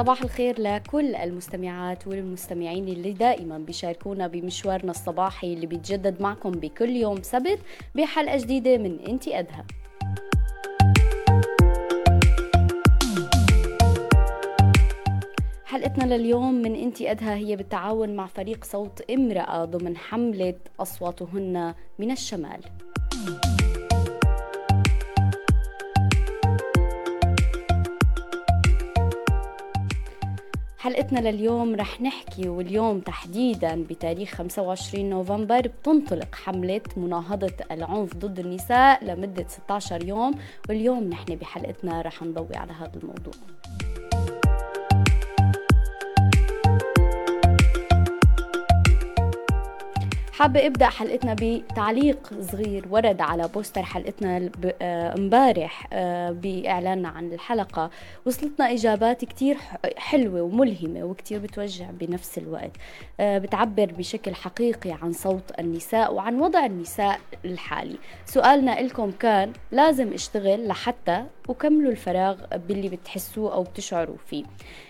صباح الخير لكل المستمعات والمستمعين اللي دائما بيشاركونا بمشوارنا الصباحي اللي بيتجدد معكم بكل يوم سبت بحلقة جديدة من إنتي أدهى. حلقتنا لليوم من إنتي أدهى هي بالتعاون مع فريق صوت امرأة ضمن حملة أصواتهن من الشمال. حلقتنا لليوم رح نحكي واليوم تحديدا بتاريخ 25 نوفمبر بتنطلق حملة مناهضة العنف ضد النساء لمدة 16 يوم واليوم نحن بحلقتنا رح نضوي على هذا الموضوع. حابة ابدأ حلقتنا بتعليق صغير ورد على بوستر حلقتنا آه، امبارح آه، بإعلاننا عن الحلقة. وصلتنا إجابات كتير حلوة وملهمة وكتير بتوجع بنفس الوقت. آه، بتعبر بشكل حقيقي عن صوت النساء وعن وضع النساء الحالي. سؤالنا لكم كان لازم أشتغل لحتى وكملوا الفراغ باللي بتحسوه أو بتشعروا فيه.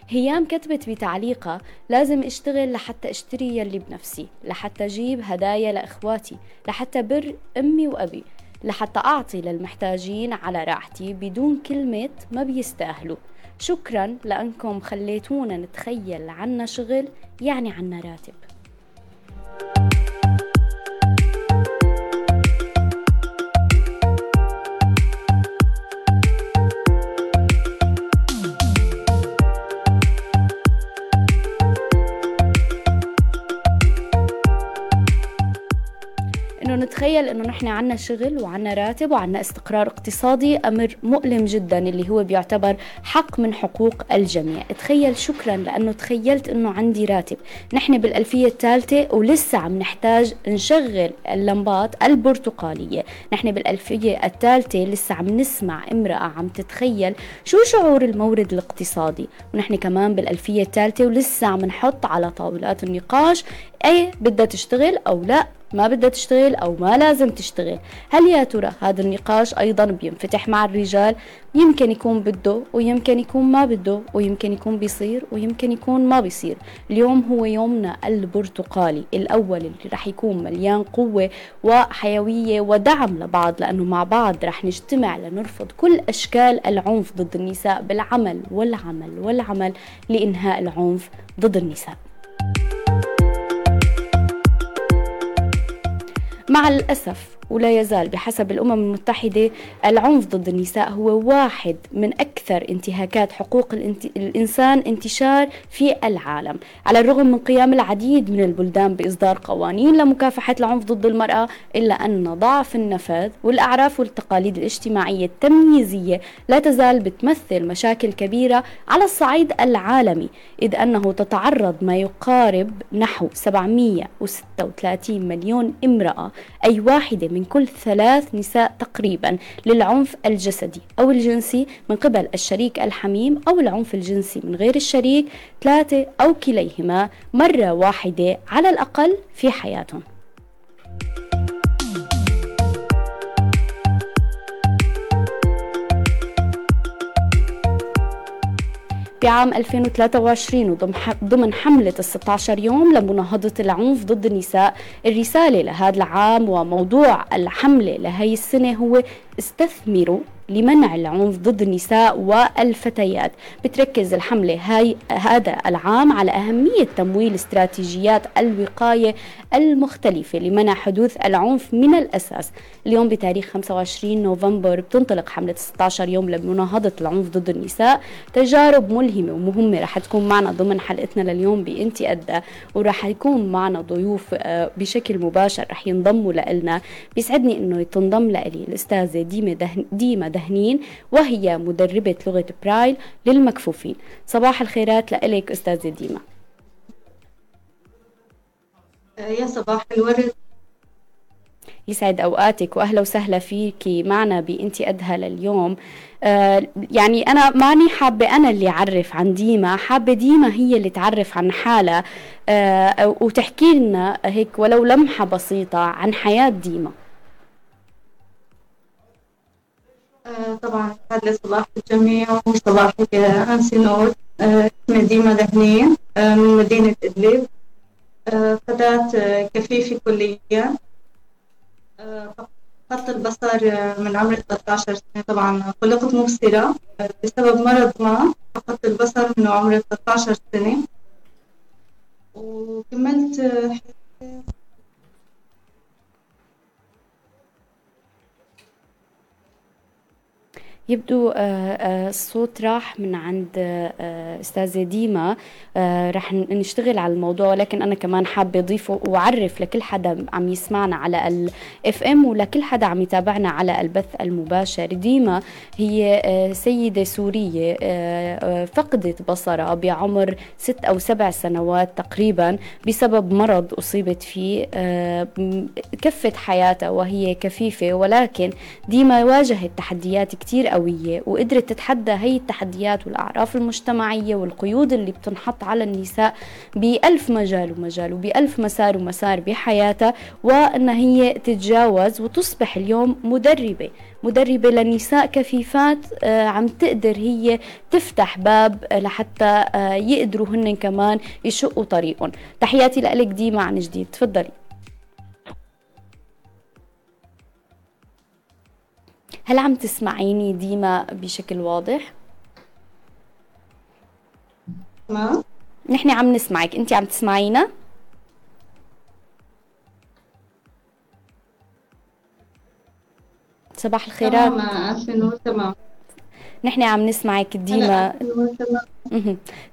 هيام كتبت بتعليقها لازم أشتغل لحتى أشتري يلي بنفسي لحتى أجيب هدايا لإخواتي لحتى بر أمي وأبي لحتى أعطي للمحتاجين على راحتي بدون كلمة ما بيستاهلوا. شكرا لأنكم خليتونا نتخيل عنا شغل يعني عنا راتب. نتخيل انه نحن عنا شغل وعنا راتب وعنا استقرار اقتصادي أمر مؤلم جدا اللي هو بيعتبر حق من حقوق الجميع. تخيل شكرا لأنه تخيلت إنه عندي راتب. نحن بالألفية الثالثة ولسه عم نحتاج نشغل اللمبات البرتقالية. نحن بالألفية الثالثة لسه عم نسمع امرأة عم تتخيل شو شعور المورد الاقتصادي. ونحن كمان بالألفية الثالثة ولسه عم نحط على طاولات النقاش إيه بدها تشتغل أو لا. ما بدها تشتغل أو ما لازم تشتغل. هل يا ترى هذا النقاش أيضا بينفتح مع الرجال؟ يمكن يكون بده ويمكن يكون ما بده ويمكن يكون بيصير ويمكن يكون ما بيصير. اليوم هو يومنا البرتقالي الأول اللي رح يكون مليان قوة وحيوية ودعم لبعض لأنه مع بعض رح نجتمع لنرفض كل أشكال العنف ضد النساء بالعمل والعمل والعمل لإنهاء العنف ضد النساء. مع الأسف. ولا يزال بحسب الأمم المتحدة العنف ضد النساء هو واحد من أكثر انتهاكات حقوق الإنسان انتشار في العالم. على الرغم من قيام العديد من البلدان بإصدار قوانين لمكافحة العنف ضد المرأة إلا أن ضعف النفاذ والأعراف والتقاليد الاجتماعية التمييزية لا تزال بتمثل مشاكل كبيرة على الصعيد العالمي إذ أنه تتعرض ما يقارب نحو 736 مليون امرأة أي واحدة من من كل ثلاث نساء تقريبا للعنف الجسدي أو الجنسي من قبل الشريك الحميم أو العنف الجنسي من غير الشريك ثلاثة أو كليهما مرة واحدة على الأقل في حياتهم. بعام 2023 ضمن حملة ال 16 يوم لمناهضة العنف ضد النساء الرسالة لهذا العام وموضوع الحملة لهي السنة هو استثمروا لمنع العنف ضد النساء والفتيات. بتركز الحملة هاي هذا العام على أهمية تمويل استراتيجيات الوقاية المختلفة لمنع حدوث العنف من الأساس. اليوم بتاريخ 25 نوفمبر بتنطلق حملة 16 يوم لمناهضة العنف ضد النساء. تجارب ملهمة ومهمة رح تكون معنا ضمن حلقتنا لليوم بإنتي أدى ورح يكون معنا ضيوف آه، بشكل مباشر رح ينضموا لنا بيسعدني إنه تنضم لي الأستاذة ديما ديما دهنين وهي مدربة لغة برايل للمكفوفين. صباح الخيرات لك أستاذة ديما. يا صباح الورد. يسعد أوقاتك وأهلا وسهلا فيكي معنا بإنتي أدهى لليوم. آه يعني أنا ماني حابة أنا اللي أعرف عن ديما. حابة ديما هي اللي تعرف عن حالها. آه وتحكي لنا هيك ولو لمحة بسيطة عن حياة ديما. طبعا هذا صباح الجميع وصباحك أنسي نور اسمي ديما دهنية من مدينة إدلب. فتاة كفيفة كليا فقدت البصر من عمر 13 سنة. طبعا خلقت مبصرة بسبب مرض ما. فقدت البصر من عمر 13 سنة. وكملت يبدو آه، آه، الصوت راح من عند آه، أستاذة ديما. رح نشتغل على الموضوع ولكن أنا كمان حابة اضيفه وأعرف لكل حدا عم يسمعنا على الاف ام ولكل حدا عم يتابعنا على البث المباشر. ديما هي سيدة سورية فقدت بصرها بعمر ست أو سبع سنوات تقريبا بسبب مرض أصيبت فيه كفت حياتها وهي كفيفة. ولكن ديما واجهت تحديات كتير قوية وقدرت تتحدى هي التحديات والأعراف المجتمعية والقيود اللي بتنحط على النساء بألف مجال ومجال وبألف مسار ومسار بحياتها وأن هي تتجاوز وتصبح اليوم مدربة مدربة لنساء كفيفات آه، عم تقدر هي تفتح باب لحتى آه، يقدروا هن كمان يشقوا طريقهم. تحياتي لك ديما عن جديد تفضلي. هل عم تسمعيني ديما بشكل واضح؟ ما نحن عم نسمعك انت عم تسمعينا؟ صباح الخيرات تمام تمام نحن عم نسمعك ديما.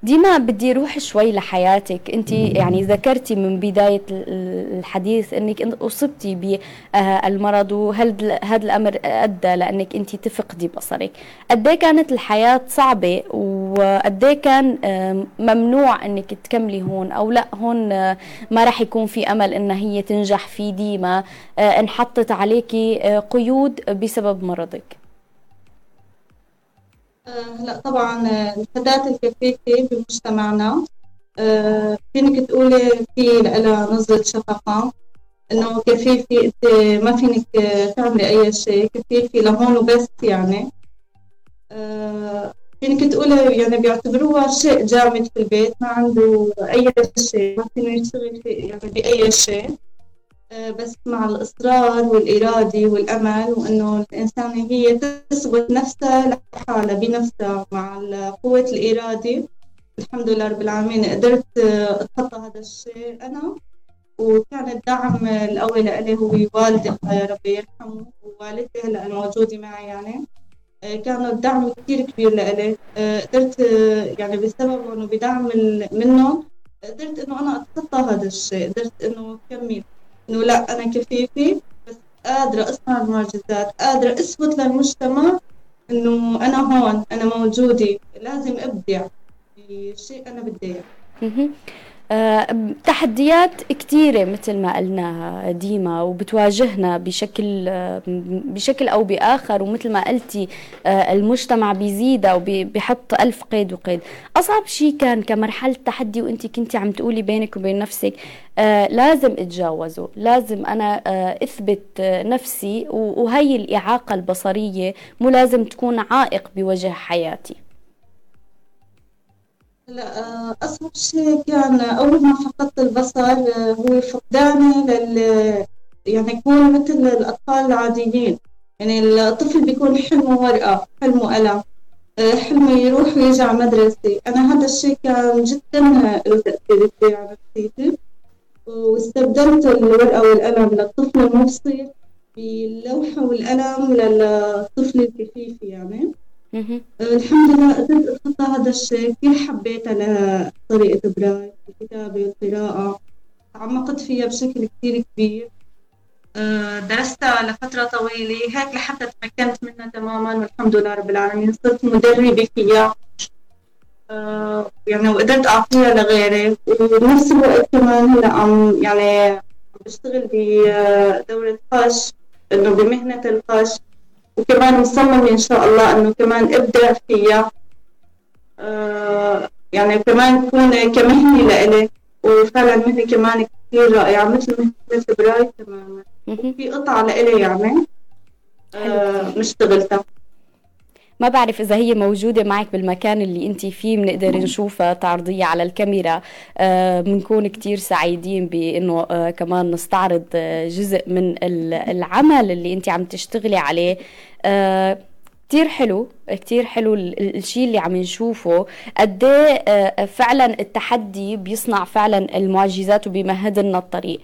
ديما بدي أروح شوي لحياتك. أنت يعني ذكرتي من بداية الحديث إنك أصبتي بالمرض وهل هذا الأمر أدى لأنك أنت تفقدي بصرك. قد إيه كانت الحياة صعبة وقد إيه كان ممنوع إنك تكملي هون أو لأ هون ما راح يكون في أمل ان هي تنجح في ديما. انحطت عليكي قيود بسبب مرضك. هلا آه، طبعا الفتاة الكفيفة بمجتمعنا آه، فينك تقولي في لها نظرة شفقة إنه كفيفة أنت ما فينك تعملي أي شيء كفيفة لهون وبس يعني. آه، فينك تقولي يعني بيعتبروها شيء جامد في البيت ما عنده أي شيء ما فينه يشتغل في يعني بأي شيء. آه، بس مع الإصرار والإرادة والأمل وإنه الإنسان هي تثبت نفسها لحالها بنفسها مع قوة الإرادة. الحمد لله رب العالمين قدرت آه، أتخطى هذا الشيء أنا. وكان الدعم الأول لإلي هو والدي الله ربي يرحمه ووالدتي هلأ الموجودة معي يعني. آه، كانوا الدعم كثير كبير لإلي. قدرت يعني بسبب إنه بدعم منهم قدرت إنه أنا أتخطى هذا الشيء قدرت إنه كمل إنه لا أنا كفيفه بس قادرة اصنع المعجزات قادرة أثبت للمجتمع إنه أنا هون أنا موجودة لازم أبدع في شيء أنا بدي إياه. تحديات كثيرة مثل ما قلنا ديما وبتواجهنا بشكل أه بشكل أو بآخر ومثل ما قلتي أه المجتمع بيزيد وبيحط ألف قيد وقيد. أصعب شيء كان كمرحلة تحدي وأنت كنتي عم تقولي بينك وبين نفسك آه لازم اتجاوزه. لازم آه أثبت آه نفسي وهي الإعاقة البصرية مو لازم تكون عائق بوجه حياتي. لا آه، أصعب شيء كان أول ما فقدت البصر آه، هو فقداني لل يعني يكون مثل الأطفال العاديين. يعني الطفل بيكون حلمه ورقة حلمه قلم آه، حلمه يروح ويجي على مدرسة أنا هذا الشيء كان جدا له تأثير كبير على نفسيتي واستبدلت الورقة والقلم للطفل المبصر باللوحة والقلم للطفل الكفيف يعني. الحمد لله قدرت أتخطى هذا الشيء. كثير حبيتها لطريقة براي الكتابة والقراءة تعمقت فيها بشكل كثير كبير. آه، درستها لفترة طويلة. هيك لحتى تمكنت منها تماما والحمد لله رب العالمين. صرت مدربة فيها. آه، يعني وقدرت أعطيها لغيري. وبنفس الوقت كمان هلأ عم يعني عم بشتغل بدورة قش إنه بمهنة القش. وكمان مصممة إن شاء الله إنه كمان أبدع فيها. آه يعني كمان تكون كمهنة لإلي. وفعلا مهنة كمان كثير رائعة مثل مهنة براي تماما. في قطعة لإلي يعني. آه مشتغلتها ما بعرف إذا هي موجودة معك بالمكان اللي أنت فيه بنقدر نشوفها تعرضية على الكاميرا. بنكون آه كتير سعيدين بأنه آه كمان نستعرض آه جزء من العمل اللي أنت عم تشتغلي عليه. كتير حلو كتير حلو الشيء اللي عم نشوفه. قد إيه، فعلا التحدي بيصنع فعلا المعجزات وبيمهد لنا الطريق.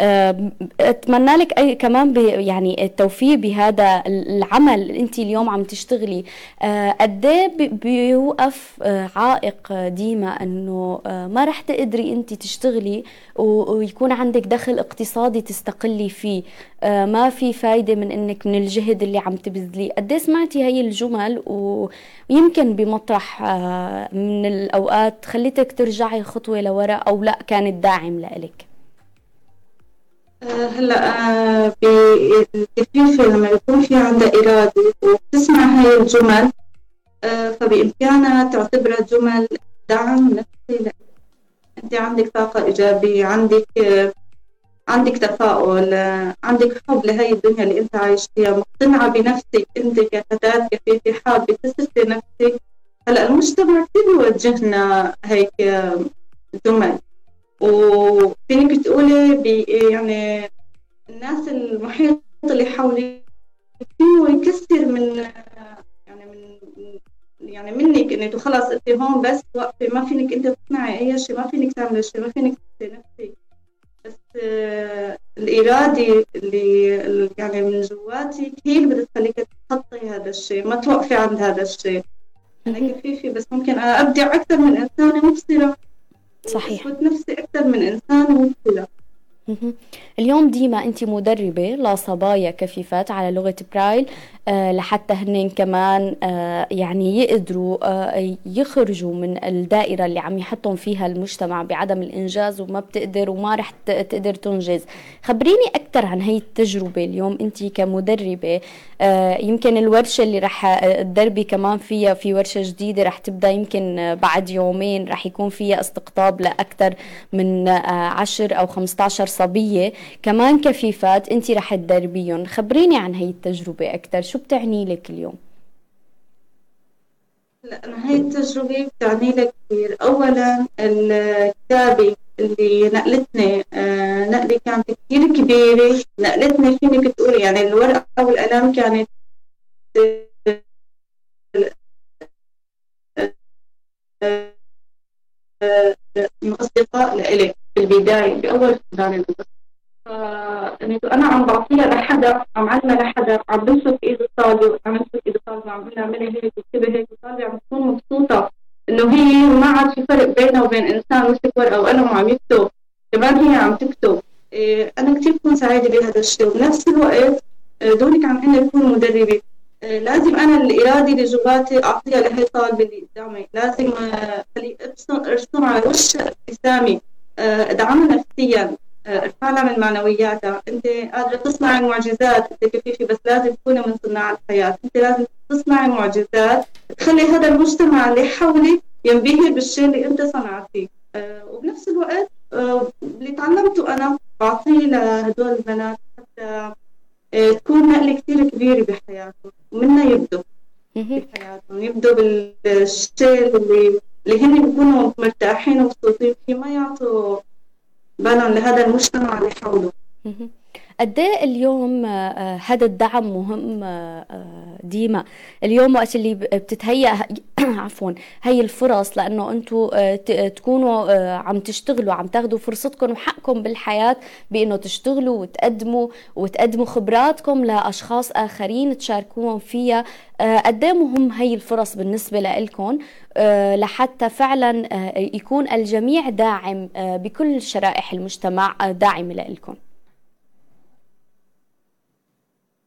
أتمنى لك أي كمان يعني التوفيق بهذا العمل اللي انت اليوم عم تشتغلي. أه، قد إيه بيوقف أه، عائق ديما إنه ما رح تقدري انت تشتغلي ويكون عندك دخل اقتصادي تستقلي فيه. ما في فايدة من إنك من الجهد اللي عم تبذليه. قد إيه سمعتي هي الجمل؟ ويمكن بمطرح من الأوقات خليتك ترجعي خطوة لورا أو لا كانت داعم لإلك. آه، هلا بالتكليف لما يكون في عندها إرادة وبتسمع هاي الجمل آه، فبإمكانها تعتبرها جمل دعم نفسي. أنت عندك طاقة إيجابية عندك عندك تفاؤل عندك حب لهي الدنيا اللي أنت عايش فيها مقتنعة بنفسك أنت كفتاة كفيفة حابة تثبتي نفسك. هلا المجتمع كثير بيوجهنا هيك جمل. وفينك تقولي يعني الناس المحيط اللي حولك فيه يكسر من يعني من يعني منك انه خلص انت هون بس وقفي ما فينك أنت تصنعي أي شيء ما فينك تعملي شيء ما فينك نفسك. بس آه الإرادة اللي يعني من جواتك هي اللي بتخليك تخطي هذا الشيء ما توقفي عند هذا الشيء. أنا كفيفي بس ممكن أنا أبدع أكثر من إنسانة مبصرة. صحيح. نفسي أكثر من إنسان مبصرة اليوم ديما أنت مدربة لصبايا كفيفات على لغة برايل. لحتى هن كمان آه، يعني يقدروا آه، يخرجوا من الدائرة اللي عم يحطهم فيها المجتمع بعدم الإنجاز وما بتقدر وما رح تقدر تنجز. خبريني أكثر عن هي التجربة اليوم أنت كمدربة. يمكن الورشة اللي رح تدربي كمان فيها في ورشة جديدة رح تبدأ يمكن بعد يومين رح يكون فيها استقطاب لأكثر من 10 أو 15 صبية. كمان كفيفات أنت رح تدربيهم. خبريني عن هي التجربة أكثر شو بتعني لك اليوم؟ لا أنا هاي التجربة بتعني لك كثير أولا الكتابة اللي نقلتني آه نقلة كانت كثير كبيرة. نقلتني فينك تقولي؟ يعني الورقة والقلم كانت من أصدقاء لإلي في البداية بأول سنة يعني أنا عم بعطيها لحدا عم علمها لحدا عم بمسك ايد الطالب عم بمسك ايد الطالب عم بقول اعملي هيك وكتبي هيك والطالبه عم تكون مبسوطة إنه هي ما عاد في فرق بينها وبين إنسان مسك ورقة وقلم وعم يكتب كمان هي عم تكتب. إيه أنا كثير بكون سعيدة بهذا الشيء وبنفس الوقت إيه، دونك عم إني أكون مدربة. إيه لازم أنا الإرادة اللي جواتي أعطيها لهي الطالبة اللي قدامي. لازم خلي ارسم على وش ابتسامه آه، أدعمها نفسيا. ارفع من معنوياتها أنت قادرة تصنعي معجزات أنت كفيفي بس لازم تكوني من صناع الحياة. أنت لازم تصنعي معجزات تخلي هذا المجتمع اللي حولك ينبهر بالشيء اللي أنت صنعتيه. أه وبنفس الوقت أه اللي تعلمته أنا بعطيه لهدول البنات حتى أه تكون نقلة كثير كبيرة بحياتهم ومنها يبدوا بحياتهم. يبدوا بالشيء اللي اللي هن بيكونوا مرتاحين ومبسوطين. فيه ما يعطوا بالهم لهذا المجتمع اللي حوله قد إيه اليوم آه، آه، هذا الدعم مهم آه، ديما. اليوم وقت اللي بتتهيأ عفوا هي الفرص لأنه أنتم تكونوا عم تشتغلوا عم تاخذوا فرصتكم وحقكم بالحياة بأنه تشتغلوا وتقدموا وتقدموا خبراتكم لأشخاص آخرين تشاركوهم فيها. قد إيه مهم هي الفرص بالنسبة لكم لحتى فعلا يكون الجميع داعم بكل شرائح المجتمع داعم لكم آه،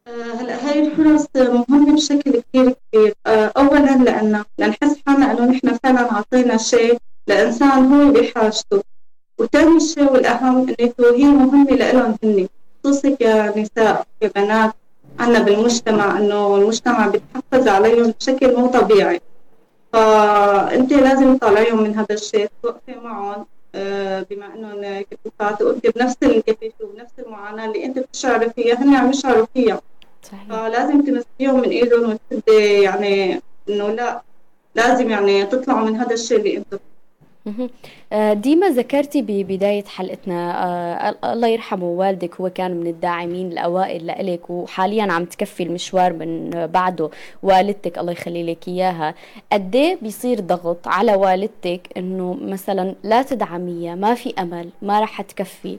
هلا هاي الفرص مهمة بشكل كثير كبير آه، أولا لأن لنحس حالنا إنه نحن فعلا أعطينا شيء لإنسان هو بحاجته. وثاني شيء والأهم إنه هي مهمة لإلهم هن خصوصي كنساء كبنات. عنا بالمجتمع إنه المجتمع بيتحفز عليهم بشكل مو طبيعي. فأنت لازم تطلعيهم من هذا الشيء توقفي معهم. آه، بما انهم كفيفات وانت بنفس الكفيفه وبنفس المعاناة اللي أنت بتشعري فيها هن عم يشعروا فيها. صحيح. فلازم تمسكيهم من إيدهم وتبدي يعني إنه لا لازم يعني تطلعوا من هذا الشيء اللي أنتم. آه، ديما ذكرتي ببداية حلقتنا آه الله يرحمه والدك هو كان من الداعمين الأوائل لإلك وحاليا عم تكفي المشوار من بعده والدتك الله يخلي لك إياها. قد إيه بيصير ضغط على والدتك إنه مثلا لا تدعميها ما في أمل ما رح تكفي؟ آه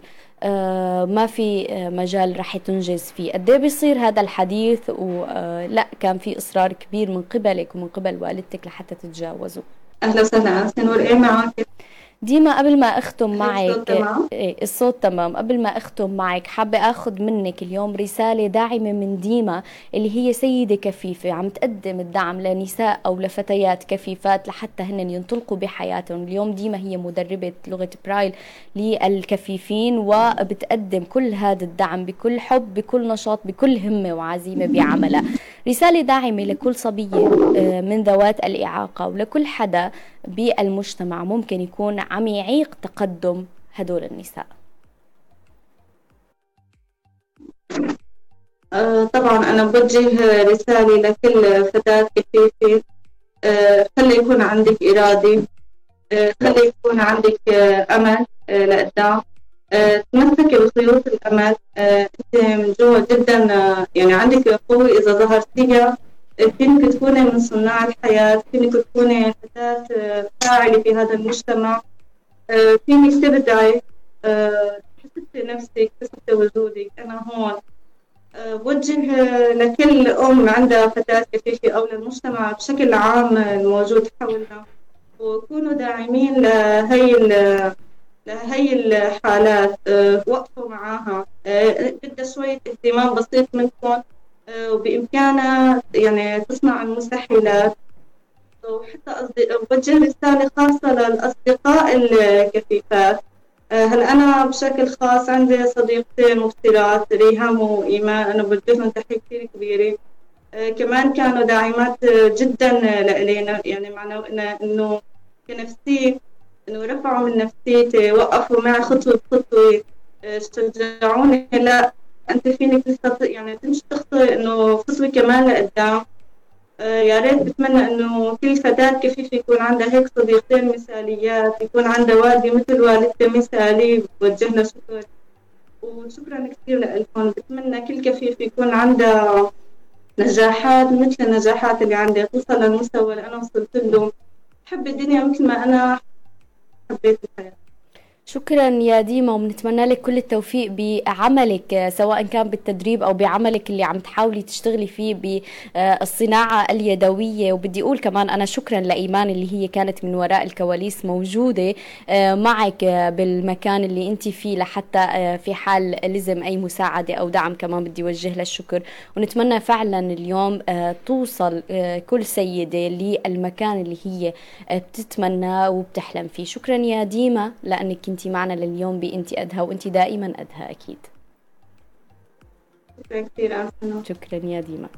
ما في آه مجال رح تنجز فيه. قد إيه بيصير هذا الحديث؟ ولا آه كان في إصرار كبير من قبلك ومن قبل والدتك لحتى تتجاوزوا أهلا وسهلا نور إيه معك. ديما قبل ما أختم معك الصوت تمام؟ إيه الصوت تمام. قبل ما أختم معك حابة آخذ منك اليوم رسالة داعمة من ديما اللي هي سيدة كفيفة. عم تقدم الدعم لنساء أو لفتيات كفيفات لحتى هن ينطلقوا بحياتهم. اليوم ديما هي مدربة لغة برايل للكفيفين وبتقدم كل هذا الدعم بكل حب بكل نشاط بكل همة وعزيمة بعملها. رسالة داعمة لكل صبية آه، من ذوات الإعاقة ولكل حدا بالمجتمع ممكن يكون عم يعيق تقدم هدول النساء. آه، طبعا أنا بوجه رسالة لكل فتاة كفيفة. آه، خلي يكون عندك إرادة. آه، خلي يكون عندك أمل لقدام. تمسكي بخيوط الأمل. أنت من جوا جدا يعني عندك قوة إذا ظهرتيها فينك تكوني من صناع الحياة. فينك تكوني فتاة فاعلة في هذا المجتمع. آه، فينك تبدعي تثبتي آه، نفسك تثبتي وجودك. أنا هون. آه، بوجه لكل أم عندها فتاة كفيفة أو للمجتمع بشكل عام الموجود حولنا. وكونوا داعمين لهي لهي الحالات وقفوا معاها. بدها شوية اهتمام بسيط منكم. وبإمكانها يعني تصنع المسهلات وحتى بوجه رسالة خاصة للأصدقاء الكفيفات آه، هلا أنا بشكل خاص عندي صديقتين مبصرات ريهام وإيمان أنا بوجه لهم تحية كثير كبيرة. آه، كمان كانوا داعمات جدا لإلينا. يعني معناه إنه كنفسية إنه رفعوا من نفسيتي وقفوا معي خطوة بخطوة. آه، شجعوني لا أنت فينك تستطيع يعني تمشي تخطي إنه خطوة كمان لقدام. آه، يا ريت بتمنى إنه كل فتاة كفيف يكون عندها هيك صديقتين مثاليات يكون عندها والدة مثل والدتي مثالي بوجه لها شكر. وشكرا كثير لكم بتمنى كل كفيف يكون عندها نجاحات مثل النجاحات اللي عندي توصل للمستوى اللي أنا وصلت له. حب الدنيا مثل ما أنا حبيت الحياة. شكرا يا ديما وبنتمنى لك كل التوفيق بعملك سواء كان بالتدريب أو بعملك اللي عم تحاولي تشتغلي فيه بالصناعة اليدوية. وبدي أقول كمان أنا شكرا لإيمان اللي هي كانت من وراء الكواليس موجودة آه، معك بالمكان اللي أنت فيه لحتى آه، في حال لزم أي مساعدة أو دعم كمان بدي اوجه لها الشكر. ونتمنى فعلا اليوم آه، توصل كل سيدة للمكان اللي هي بتتمناه وبتحلم فيه. شكرا يا ديما لأنك كنتي معنا لليوم بانت أدهى وانت دائما أدهى أكيد. شكرا كثير شكرا يا ديما.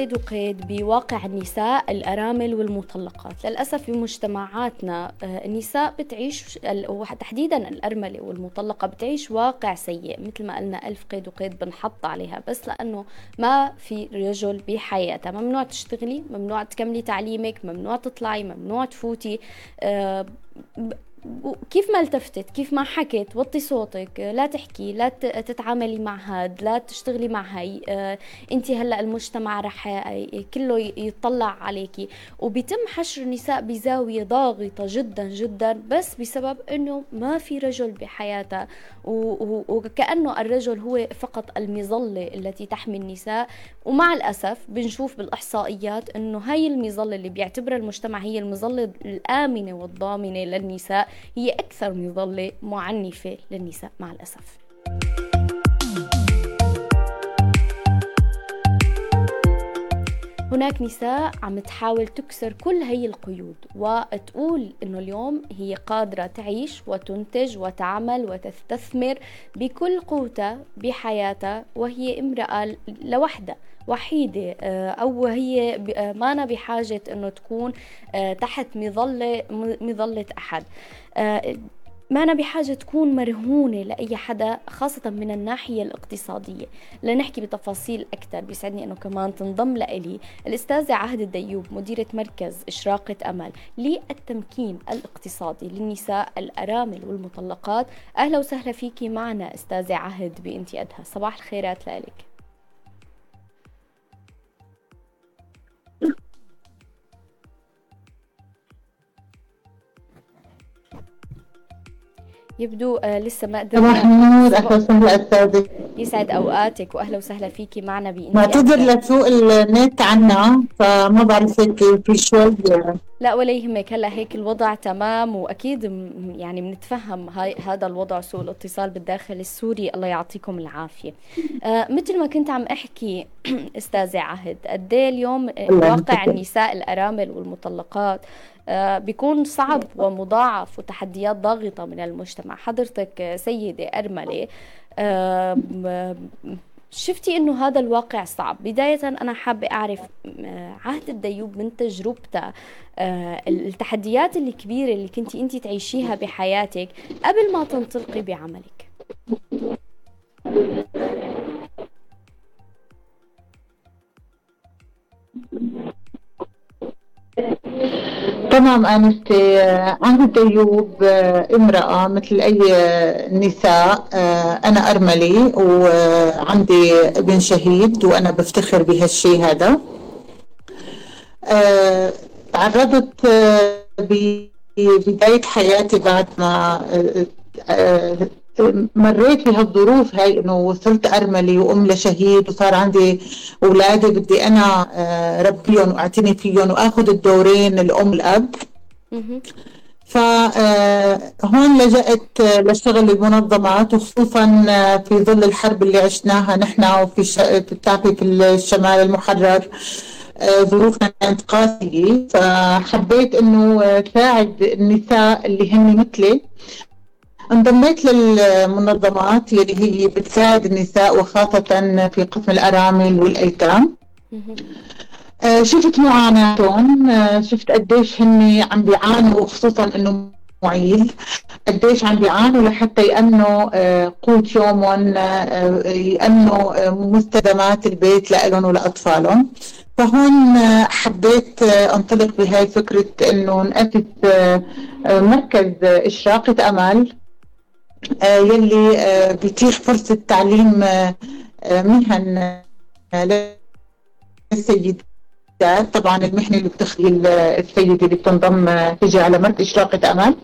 قيد وقيد بواقع النساء الأرامل والمطلقات. للأسف في مجتمعاتنا آه، النساء بتعيش تحديدا الأرملة والمطلقة بتعيش واقع سيء مثل ما قلنا ألف قيد وقيد بنحط عليها بس لأنه ما في رجل بحياتها. ممنوع تشتغلي ممنوع تكملي تعليمك ممنوع تطلعي ممنوع تفوتي آه، كيف ما التفتت؟ كيف ما حكت وطي صوتك لا تحكي لا تتعاملي مع هاد لا تشتغلي مع هاي آه انت هلا المجتمع رح كله يطلع عليكي. وبيتم حشر النساء بزاوية ضاغطة جدا جدا بس بسبب إنه ما في رجل بحياتها. وكأنه الرجل هو فقط المظلة التي تحمي النساء. ومع الأسف بنشوف بالإحصائيات إنه هاي المظلة اللي بيعتبرها المجتمع هي المظلة الآمنة والضامنة للنساء. هي أكثر مظلة معنفة للنساء مع الأسف. هناك نساء عم تحاول تكسر كل هي القيود وتقول إنه اليوم هي قادرة تعيش وتنتج وتعمل وتستثمر بكل قوتها بحياتها وهي امرأة لوحدها وحيدة آه، أو هي آه، ما بحاجة أنه تكون آه، تحت مظلة مظلة أحد. ما أنا بحاجة تكون مرهونة لأي حدا خاصة من الناحية الاقتصادية. لنحكي بتفاصيل أكثر بيسعدني أنه كمان تنضم لإلي الأستاذة عهد الديوب مديرة مركز إشراقة أمل للتمكين الاقتصادي للنساء الأرامل والمطلقات. أهلا وسهلا فيكي معنا أستاذة عهد بإنتي أدها صباح الخيرات لك. يبدو آه لسه ما قدرنا صباح النور أهلا وسهلا استاذي يسعد أوقاتك واهلا وسهلا فيكي معنا بإنتي بعتذر لسوء النت عنا فما بعرف هيك في شوي. لا ولا يهمك. هلا هيك الوضع تمام وأكيد يعني بنتفهم هاي هذا الوضع سوء الاتصال بالداخل السوري. الله يعطيكم العافية. آه مثل ما كنت عم أحكي أستاذة عهد قد إيه اليوم واقع النساء الأرامل والمطلقات؟ بيكون صعب ومضاعف وتحديات ضاغطة من المجتمع. حضرتك سيدة أرملة آه شفتي إنه هذا الواقع صعب؟ بداية أنا حابة أعرف آه، عهد الديوب من تجربته آه، التحديات الكبيرة اللي كنتي انت تعيشيها بحياتك قبل ما تنطلقي بعملك. تمام أنستي عهد أيوب آه، امرأة مثل أي نساء آه، أنا أرملي وعندي ابن شهيد وأنا بفتخر بهالشي هذا. آه، تعرضت ببداية حياتي بعد ما مريت بهالظروف هاي إنه وصلت ارملي وأم لشهيد وصار عندي اولادي بدي أنا آه، ربيهم وأعتني فيهم وآخذ الدورين الأم والاب فهون آه، لجأت لشغل المنظمات وخصوصا آه، في ظل الحرب اللي عشناها نحن وفي في الشمال المحرر ظروفنا كانت قاسية. فحبيت إنه ساعد النساء اللي هن مثلي انضميت للمنظمات اللي هي بتساعد النساء وخاصة في قسم الأرامل والأيتام. آه، شفت معاناتهم آه، شفت قديش هن عم بيعانوا خصوصا إنه معيل قديش عم بيعانوا لحتى يأمنوا آه، قوت يومهم يأمنوا مستلزمات البيت لهم ولأطفالهم. فهون حبيت أنطلق بهاي فكرة إنه نأسس مركز إشراقة أمل آه، يلي آه، بيتيح فرصة تعليم آه، مهن للسيدات. طبعا المهنة اللي بتخلي السيدة اللي بتنضم تجي على مركز إشراقة أمل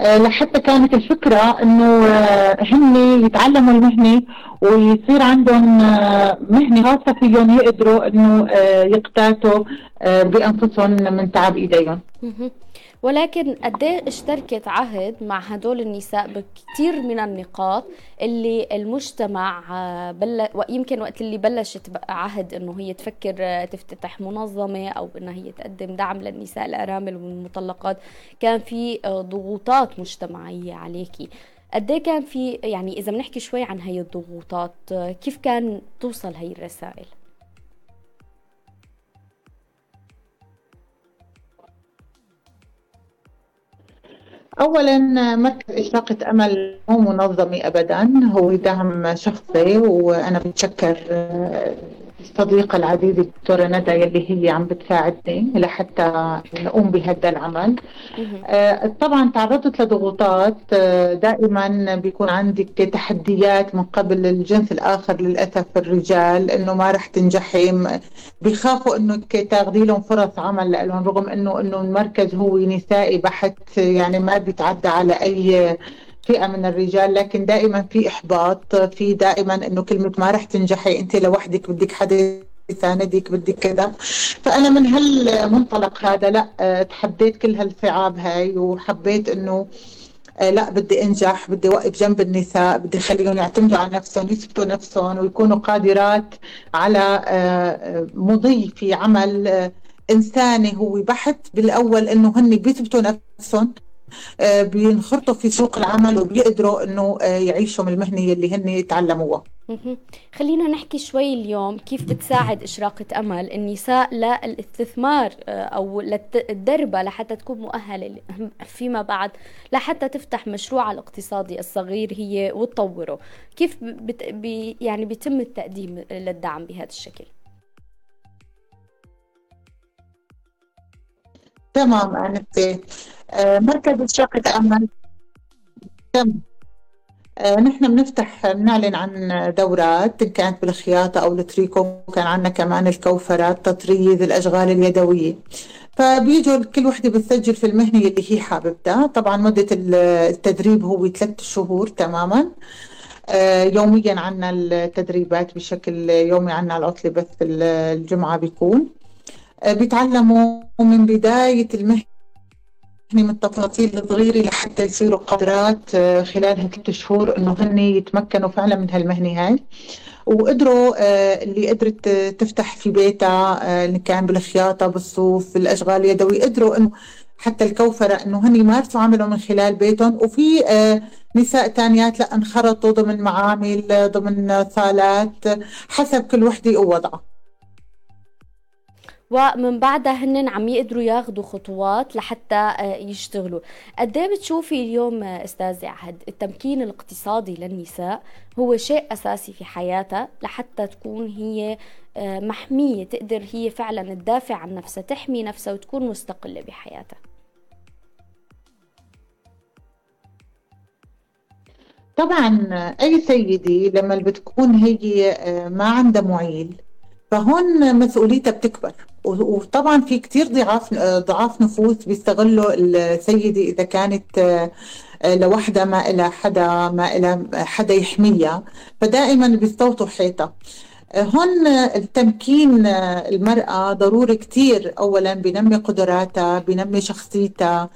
لحتى كانت الفكرة إنه هن يتعلموا المهنة ويصير عندهم مهنة خاصة فيهم يقدروا إنه يقتاتوا بأنفسهم من تعب إيديهم. ولكن قد إيه اشتركت عهد مع هدول النساء بكثير من النقاط اللي المجتمع آه، بل ويمكن وقت اللي بلشت عهد إنه هي تفكر آه، تفتتح منظمة أو إنها هي تقدم دعم للنساء الأرامل والمطلقات. كان في آه، ضغوطات مجتمعية عليكي. قد إيه كان في يعني إذا بنحكي شوي عن هي الضغوطات كيف كان توصل هي الرسائل؟ اولا مركز اشراقه أمل مو منظمة ابدا هو دعم شخصي وأنا بتشكر الصديقة العزيزة الدكتورة ندى يلي هي عم بتساعدني لحتى نقوم بهذا العمل. آه طبعا تعرضت لضغوطات آه دائما بيكون عندك تحديات من قبل الجنس الآخر للأسف الرجال إنه ما رح تنجحي بيخافوا إنك تاخذي لهم فرص عمل لهم رغم إنه إنه المركز هو نسائي بحت يعني ما بيتعدى على أي فئة من الرجال لكن دائما في إحباط في دائما إنه كلمه ما رح تنجحي أنت لوحدك بدك حدا يساندك بدك كذا. فأنا من هالمنطلق هذا لا تحديت كل هالصعاب هاي وحبيت إنه آه لا بدي أنجح بدي اوقف جنب النساء بدي اخليهم يعتمدوا على نفسهم يثبتوا نفسهم ويكونوا قادرات على آه مضي في عمل آه إنساني هو بحت. بالأول إنه هن بيثبتوا نفسهم آه، بينخرطوا في سوق العمل وبيقدروا إنه آه، يعيشوا من المهنة اللي هن تعلموها خلينا نحكي شوي اليوم كيف بتساعد إشراقة أمل النساء للاستثمار آه، أو للدربة لحتى تكون مؤهلة فيما بعد لحتى تفتح مشروعها الاقتصادي الصغير هي وتطوره. كيف بت بي يعني بيتم التقديم للدعم بهذا الشكل؟ تمام آه، مركز إشراقة أمل تمام آه، نحن بنفتح بنعلن عن دورات إن كانت بالخياطة أو التريكو كان عندنا كمان الكوفرات تطريز الأشغال اليدوية. فبيجوا كل وحدة بتسجل في المهنة اللي هي حاببتها. طبعا مدة التدريب هو ثلاث شهور تماما. آه، يوميا عنا التدريبات بشكل يومي عنا العطلة بس الجمعة بيكون. بيتعلموا من بداية المهنة من التفاصيل الصغيرة لحتى يصيروا قادرات آه، خلال هالثلاث شهور إنه هن يتمكنوا فعلا من هالمهنة هاي. وقدروا آه، اللي قدرت تفتح في بيتها آه، اللي كان بالخياطة بالصوف بالأشغال اليدوي قدروا إنه حتى الكوفرة إنه هن يمارسوا عملهم من خلال بيتهم. وفي نساء تانيات لا انخرطوا ضمن معامل ضمن صالات حسب كل وحدة ووضعها. ومن بعدها هن عم يقدروا ياخذوا خطوات لحتى آه، يشتغلوا. قد إيه بتشوفي اليوم آه، أستاذ عهد التمكين الاقتصادي للنساء هو شيء أساسي في حياتها لحتى تكون هي آه، محمية تقدر هي فعلا تدافع عن نفسها تحمي نفسها وتكون مستقلة بحياتها؟ طبعا أي سيدة لما بتكون هي ما عندها معيل فهون مسؤوليتها بتكبر. وطبعا في كتير ضعاف ضعاف نفوس بيستغلوا السيدة إذا كانت آه، لوحدها ما إلها حدا ما إلها حدا يحميها فدائما بيستوطوا حيطة. هون التمكين المرأة ضروري كتير. أولا بنمي قدراتها بنمي شخصيتها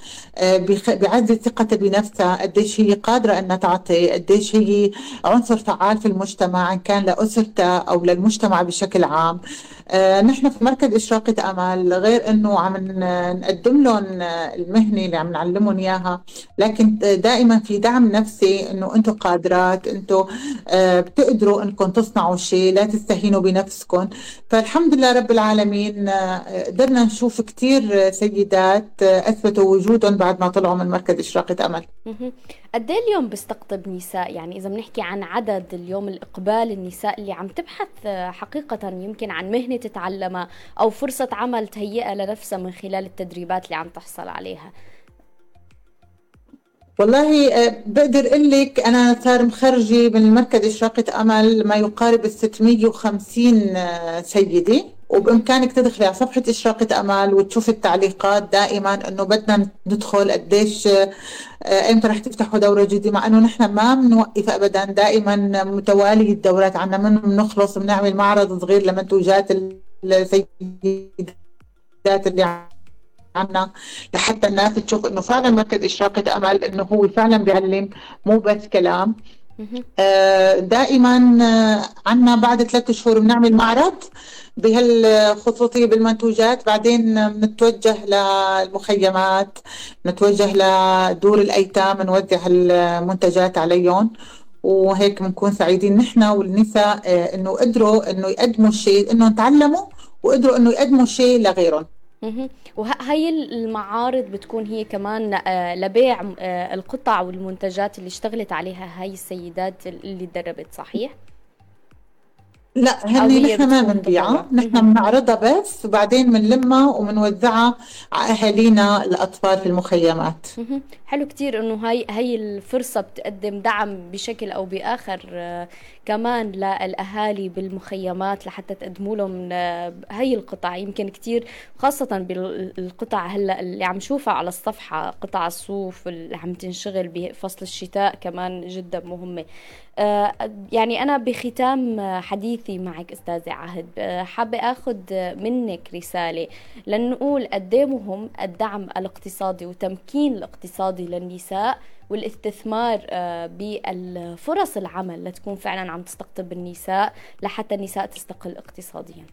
بيعزز ثقتها بنفسها. قديش هي قادرة أنها تعطي قديش هي عنصر فعال في المجتمع إن كان لأسرتها أو للمجتمع بشكل عام. آه، نحن في مركز إشراقة أمل غير أنه عم نقدم لهم المهنة اللي عم نعلمهم إياها. لكن دائما في دعم نفسي أنه أنتم قادرات أنتم آه، بتقدروا أنكم تصنعوا شيء لا تستهينوا بنفسكم. فالحمد لله رب العالمين آه، قدرنا نشوف كثير سيدات أثبتوا وجودهم بعد ما طلعوا من مركز إشراقة أمل قد إيه اليوم بيستقطب نساء؟ يعني إذا بنحكي عن عدد اليوم الإقبال النساء اللي عم تبحث حقيقة يمكن عن مهنة تتعلمها أو فرصة عمل تهيئها لنفسها من خلال التدريبات اللي عم تحصل عليها. والله آه، بقدر أقول لك أنا صار مخرجه من المركز إشراقة أمل ما يقارب ال 650 آه، سيدة. وبإمكانك تدخلي على صفحة اشراقه امل وتشوفي التعليقات دائما إنه بدنا ندخل قديش آه، إمتى رح تفتحوا دورة جديدة مع إنه نحن ما بنوقف ابدا دائما متوالي الدورات عنا من بنخلص بنعمل معرض صغير لمنتوجات السيدات اللي عنا لحتى الناس تشوف إنه فعلا مركز اشراقه امل إنه هو فعلا بيعلم مو بس كلام. دائما آه، عنا بعد ثلاثة شهور بنعمل معرض بهالخصوصية بالمنتوجات. بعدين بنتوجه للمخيمات نتوجه لدور الأيتام نوزع المنتجات عليهم. وهيك بنكون سعيدين. نحن والنساء آه، إنه قدروا إنه يقدموا الشيء إنه تعلموا وقدروا إنه يقدموا شيء لغيرهم. وهي المعارض بتكون هي كمان آه، لبيع آه، القطع والمنتجات اللي اشتغلت عليها هاي السيدات اللي تدربت صحيح؟ لا هني نحن ما بنبيعها. نحن بنعرضها بس وبعدين بنلمها وبنوزعها على أهالينا الأطفال في المخيمات. حلو كتير إنه هاي هاي الفرصة بتقدم دعم بشكل أو بآخر آه، كمان للاهالي بالمخيمات لحتى تقدموا لهم آه، هاي القطع. يمكن كتير خاصة بالقطع هلأ اللي عم شوفها على الصفحة قطع الصوف اللي عم تنشغل بفصل الشتاء كمان جدا مهمة. آه، يعني أنا بختام حديثي معك أستاذة عهد. حابة اخذ منك رسالة لنقول قد مهم الدعم الاقتصادي وتمكين الاقتصادي للنساء والاستثمار آه، بالفرص العمل لتكون فعلا عم تستقطب النساء لحتى النساء تستقل اقتصاديا.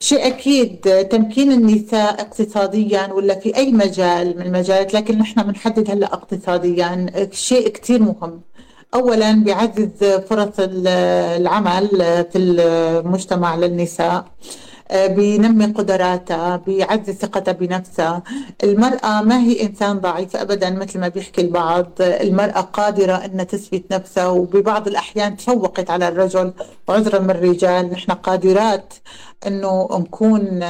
شيء أكيد تمكين النساء اقتصاديا ولا في أي مجال من المجالات لكن نحن بنحدد هلأ اقتصاديا. شيء كثير مهم. أولا بيعزز فرص العمل في المجتمع للنساء. بينمي قدراتها بيعزز ثقتها بنفسها المرأة ما هي إنسان ضعيف أبدا مثل ما بيحكي البعض. المرأة قادرة أن تثبت نفسها وببعض الأحيان تفوقت على الرجل وعذرا من الرجال. نحن قادرات أنه نكون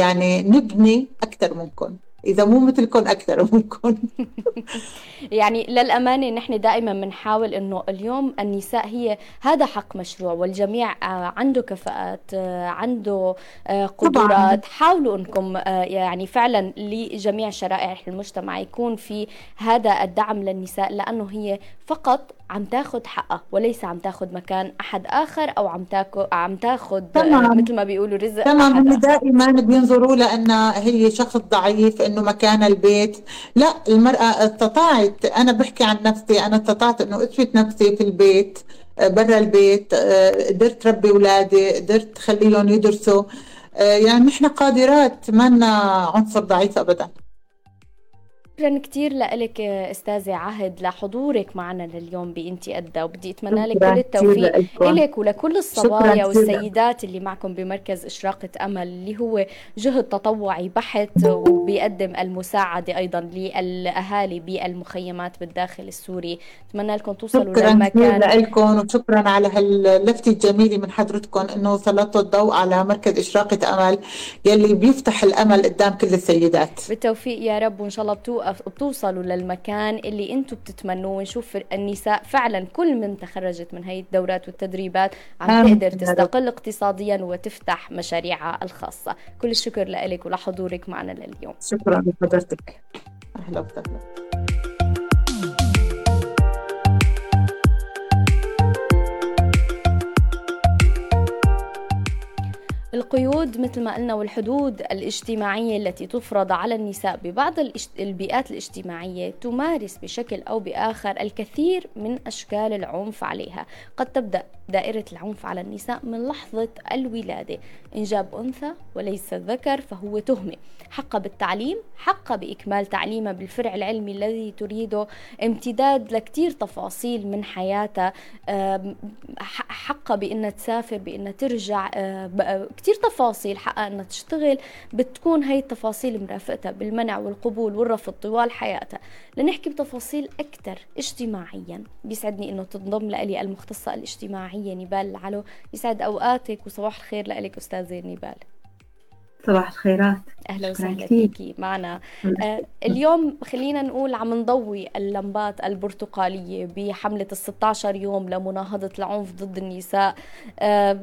يعني نبني أكثر منكم إذا مو مثلكم أكثر منكم يعني للأمانة نحن دائما بنحاول إنه اليوم النساء هي هذا حق مشروع والجميع آه، عنده كفاءات آه، عنده آه، قدرات. حاولوا إنكم يعني فعلا لجميع شرائح المجتمع يكون في هذا الدعم للنساء لأنه هي فقط عم تاخذ حقها وليس عم تاخذ مكان أحد آخر أو عم تاخذ عم تاخذ مثل ما بيقولوا رزق تمام. هم دائما بينظروا لانها هي شخص ضعيف إنه مكان البيت. لا المرأة استطاعت أنا بحكي عن نفسي أنا استطعت إنه أثبت نفسي في البيت برا البيت قدرت ربي أولادي قدرت خليهم يدرسوا. يعني نحن قادرات ما عنصر ضعيف ابدا. شكرا كثير لك أستاذة عهد لحضورك معنا لليوم بانتي أدى وبدي أتمنى لك كل التوفيق لك ولكل الصبايا والسيدات اللي معكم بمركز إشراقة أمل اللي هو جهد تطوعي بحت وبيقدم المساعدة أيضا للأهالي بالمخيمات بالداخل السوري. أتمنى لكم توصلوا شكرا للمكان شكرا لكم وشكرا على هاللفتة الجميلة من حضرتكم إنه سلطتوا الضوء على مركز إشراقة أمل يلي بيفتح الأمل قدام كل السيدات. بالتوفيق يا رب وإن شاء الله بتوقف بتوصلوا للمكان اللي أنتم بتتمنوه. ونشوف النساء فعلا كل من تخرجت من هي الدورات والتدريبات عم تقدر تستقل اقتصاديا وتفتح مشاريعها الخاصة. كل الشكر لك ولحضورك معنا لليوم. شكرا لحضرتك. أهلا وسهلا. القيود مثل ما قلنا والحدود الاجتماعية التي تفرض على النساء ببعض البيئات الاجتماعية تمارس بشكل أو بآخر الكثير من أشكال العنف عليها. قد تبدأ دائرة العنف على النساء من لحظة الولادة. إنجاب أنثى وليس ذكر فهو تهمة. حق بالتعليم حق بإكمال تعليمها بالفرع العلمي الذي تريده. امتداد لكتير تفاصيل من حياتها حق بأنها تسافر بأنها ترجع. كتير تفاصيل. حقها أنها تشتغل. بتكون هاي التفاصيل مرافقتها بالمنع والقبول والرفض طوال حياتها لنحكي بتفاصيل أكثر اجتماعيا. بيسعدني أنه تنضم لي المختصة الاجتماعية. نبال العلو يسعد أوقاتك وصباح الخير لك أستاذة نبال. صباح الخيرات. أهلا وسهلا فيكي معنا. آه اليوم خلينا نقول عم نضوي اللمبات البرتقالية بحملة ال 16 يوم لمناهضة العنف ضد النساء. آه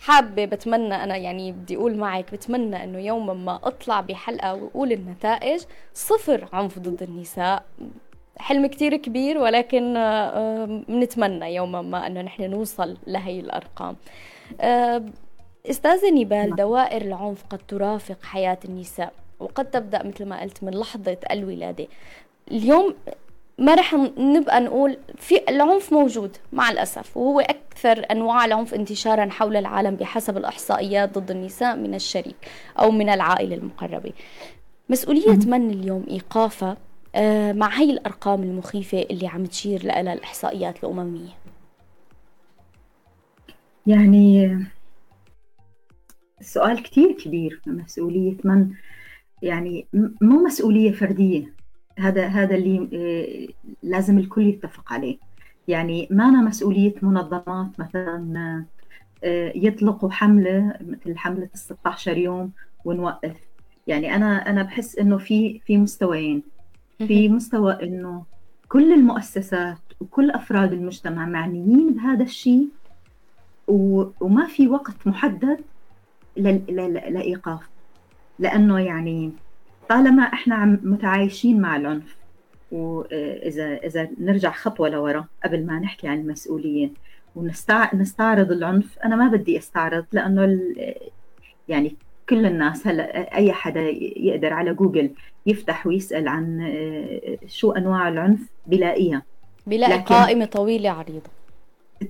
حابة بتمنى أنا يعني بدي أقول معك بتمنى أنه يوما ما أطلع بحلقة وأقول النتائج صفر عنف ضد النساء. حلم كتير كبير ولكن بنتمنى آه، يوما ما أنه نحن نوصل لهي الأرقام. آه، أستاذة نيبال نعم. دوائر العنف قد ترافق حياة النساء وقد تبدأ مثل ما قلت من لحظة الولادة. اليوم ما رح نبقى نقول في العنف موجود مع الأسف وهو أكثر أنواع العنف انتشارا حول العالم بحسب الإحصائيات ضد النساء من الشريك أو من العائلة المقربة. مسؤولية من اليوم إيقافها آه، مع هاي الأرقام المخيفة اللي عم تشير لها الإحصائيات الأممية. يعني السؤال كتير كبير مسؤولية من يعني مو مسؤولية فردية هذا هذا اللي آه، لازم الكل يتفق عليه. يعني ما أنا مسؤولية منظمات مثلا آه، يطلقوا حملة مثل حملة ال 16 يوم ونوقف. يعني أنا أنا بحس إنه في في مستويين. في مستوى إنه كل المؤسسات وكل أفراد المجتمع معنيين بهذا الشيء وما في وقت محدد لإيقاف. لأنه يعني طالما إحنا عم متعايشين مع العنف واذا إذا نرجع خطوة لورا قبل ما نحكي عن المسؤولية ونستعرض العنف أنا ما بدي أستعرض لأنه يعني كل الناس هلا أي حدا يقدر على جوجل يفتح ويسأل عن آه، شو أنواع العنف بلاقيها بلاقي قائمة طويلة عريضة.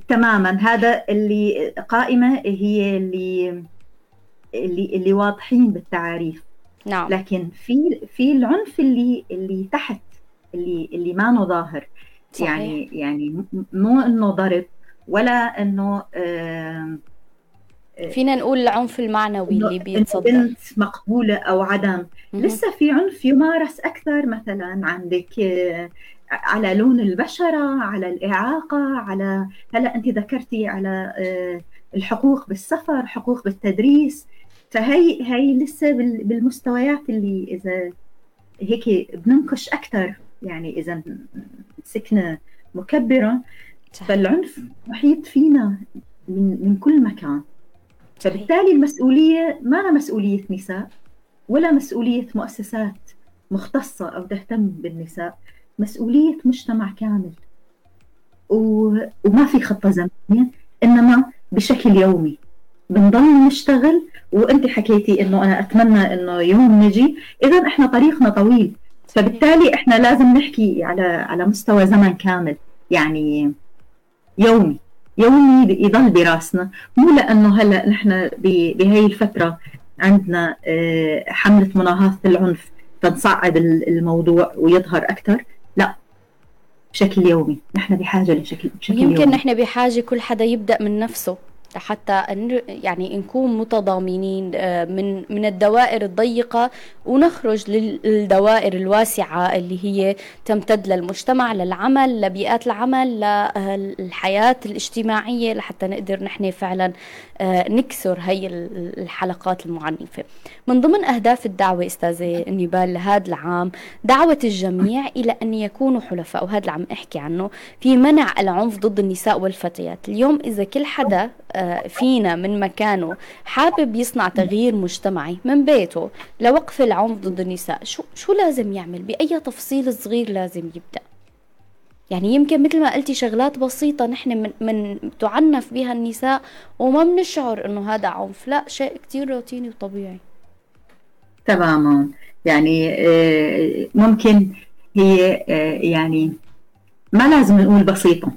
تماما هذا اللي قائمة هي اللي اللي اللي واضحين بالتعاريف. نعم. لكن في في العنف اللي اللي تحت اللي اللي ما ظاهر. صحيح. يعني يعني مو إنه ضرب ولا إنه آه فينا نقول العنف المعنوي اللي بيتصدر. بنت مقبولة أو عدم. لسه في عنف يمارس أكثر. مثلا عندك آه، على لون البشرة على الإعاقة على هلا أنت ذكرتي على آه، الحقوق بالسفر حقوق بالتدريس. فهي هي لسه بالمستويات اللي إذا هيك بننقش أكثر. يعني إذا مسكنا مكبرة. فالعنف محيط فينا من من كل مكان. فبالتالي المسؤولية ما مسؤولية نساء ولا مسؤولية مؤسسات مختصة أو تهتم بالنساء مسؤولية مجتمع كامل. و... وما في خطة زمنية إنما بشكل يومي. بنضل نشتغل وأنت حكيتي إنه أنا أتمنى إنه يوم نجي. اذا إحنا طريقنا طويل. فبالتالي إحنا لازم نحكي على على مستوى زمن كامل يعني يومي. يومي يضل براسنا. مو لأنه هلأ نحن بهي الفترة عندنا آه، حملة مناهضة العنف فنصعد الموضوع ويظهر أكثر لا بشكل يومي. نحن بحاجة لشكل بشكل يمكن يومي. نحن بحاجة كل حدا يبدأ من نفسه. حتى يعني نكون متضامنين آه، من من الدوائر الضيقة ونخرج للدوائر الواسعة اللي هي تمتد للمجتمع للعمل لبيئات العمل للحياه الاجتماعية لحتى نقدر نحن فعلا آه، نكسر هي الحلقات المعنفه. من ضمن أهداف الدعوة أستاذة نيبال لهذا العام دعوة الجميع إلى أن يكونوا حلفاء وهذا اللي عم أحكي عنه في منع العنف ضد النساء والفتيات. اليوم إذا كل حدا فينا من مكانه حابب يصنع تغيير مجتمعي من بيته لوقف العنف ضد النساء. شو شو لازم يعمل؟ بأي تفصيل صغير لازم يبدأ؟ يعني يمكن مثل ما قلتي شغلات بسيطة نحن من, من تعنف بها النساء وما بنشعر إنه هذا عنف. لا شيء كتير روتيني وطبيعي. تماما. يعني آه، ممكن هي آه، يعني ما لازم نقول بسيطة.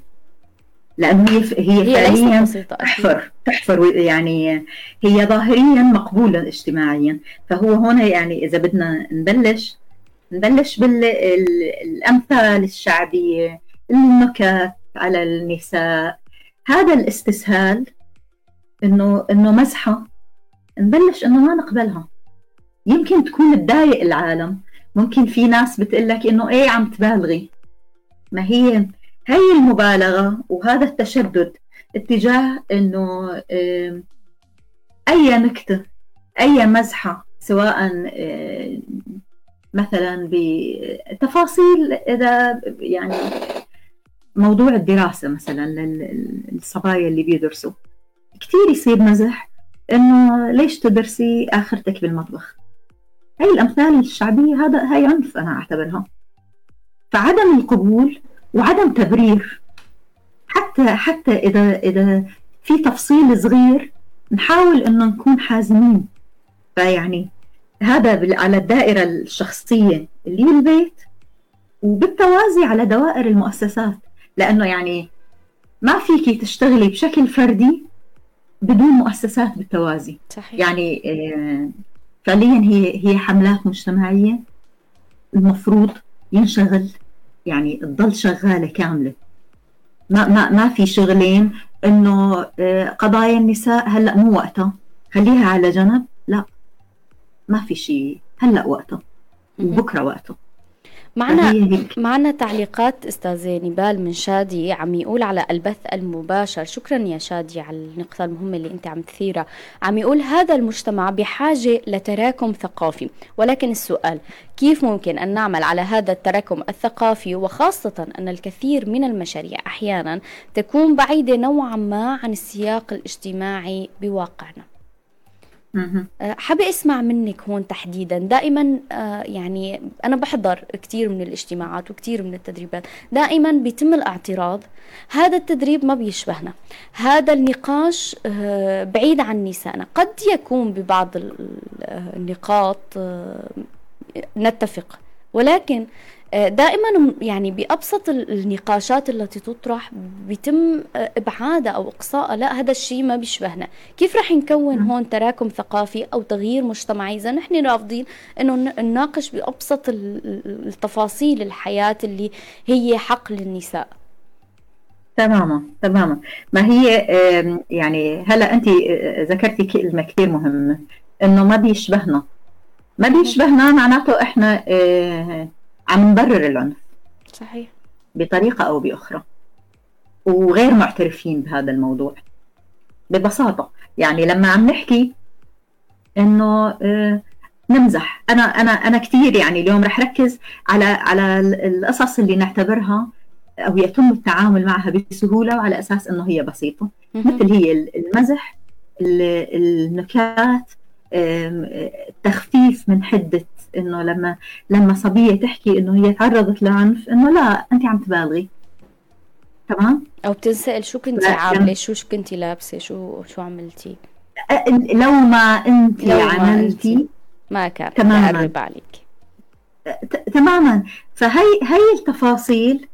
لأنه هي هي, هي فعليا تحفر تحفر يعني هي ظاهريا مقبولة اجتماعيا. فهو هنا يعني إذا بدنا نبلش نبلش بالأمثال الشعبية النكت على النساء. هذا الاستسهال إنه إنه مزحه نبلش إنه ما نقبلها. يمكن تكون تضايق العالم. ممكن في ناس بتقول لك إنه إيه عم تبالغي. ما هي هي المبالغة وهذا التشدد اتجاه إنه أي نكتة أي مزحة سواء مثلا بتفاصيل إذا يعني موضوع الدراسة مثلا للصبايا اللي بيدرسوا. كثير يصير مزح إنه ليش تدرسي آخرتك بالمطبخ؟ هاي الأمثال الشعبية هذا هاي عنف أنا أعتبرها. فعدم القبول وعدم تبرير. حتى حتى إذا إذا في تفصيل صغير نحاول إنه نكون حازمين. فيعني هذا على الدائرة الشخصية اللي البيت وبالتوازي على دوائر المؤسسات. لأنه يعني ما فيكي تشتغلي بشكل فردي بدون مؤسسات بالتوازي. صحيح. يعني آه، فعليا هي هي حملات مجتمعية المفروض ينشغل يعني تضل شغالة كاملة. ما ما ما في شغلين إنه آه، قضايا النساء هلأ مو وقتها. خليها على جنب. لا ما في شيء. هلأ وقتها. وبكره وقتها. معنا معنا تعليقات استاذه نبال من شادي عم يقول على البث المباشر. شكرا يا شادي على النقطة المهمة اللي أنت عم تثيرها. عم يقول هذا المجتمع بحاجة لتراكم ثقافي. ولكن السؤال كيف ممكن أن نعمل على هذا التراكم الثقافي؟ وخاصة أن الكثير من المشاريع أحيانا تكون بعيدة نوعا ما عن السياق الاجتماعي بواقعنا. حابة أسمع منك هون تحديدا. دائما آه، يعني أنا بحضر كثير من الاجتماعات وكثير من التدريبات. دائما بيتم الاعتراض. هذا التدريب ما بيشبهنا. هذا النقاش آه، بعيد عن نسائنا. قد يكون ببعض النقاط نتفق. ولكن آه، دائما يعني بأبسط النقاشات التي تطرح بيتم آه، إبعادها أو إقصائها لا هذا الشيء ما بيشبهنا. كيف رح نكون هون تراكم ثقافي أو تغيير مجتمعي؟ إذا نحن رافضين أنه نناقش بأبسط التفاصيل الحياة اللي هي حق للنساء تماما تماما. ما هي يعني هلا أنت آه، ذكرتي كلمة كثير مهمة إنه ما بيشبهنا. ما بيشبهنا معناته إحنا عم نبرر العنف صحيح. بطريقة أو بأخرى. وغير معترفين بهذا الموضوع. ببساطة. يعني لما عم نحكي إنه آه، نمزح. أنا أنا أنا كثير يعني اليوم رح ركز على على القصص اللي نعتبرها أو يتم التعامل معها بسهولة وعلى أساس إنه هي بسيطة. مثل هي المزح النكات التخفيف من إنه لما لما صبية تحكي إنه هي تعرضت لعنف إنه لا أنت عم تبالغي. تمام؟ أو بتنسأل شو كنتي عاملة؟ شو كنتي لابسة؟ شو شو عملتي؟ لو ما أنت لو عملتي ما, ما كان تماما. عليك. تماما. فهي هي التفاصيل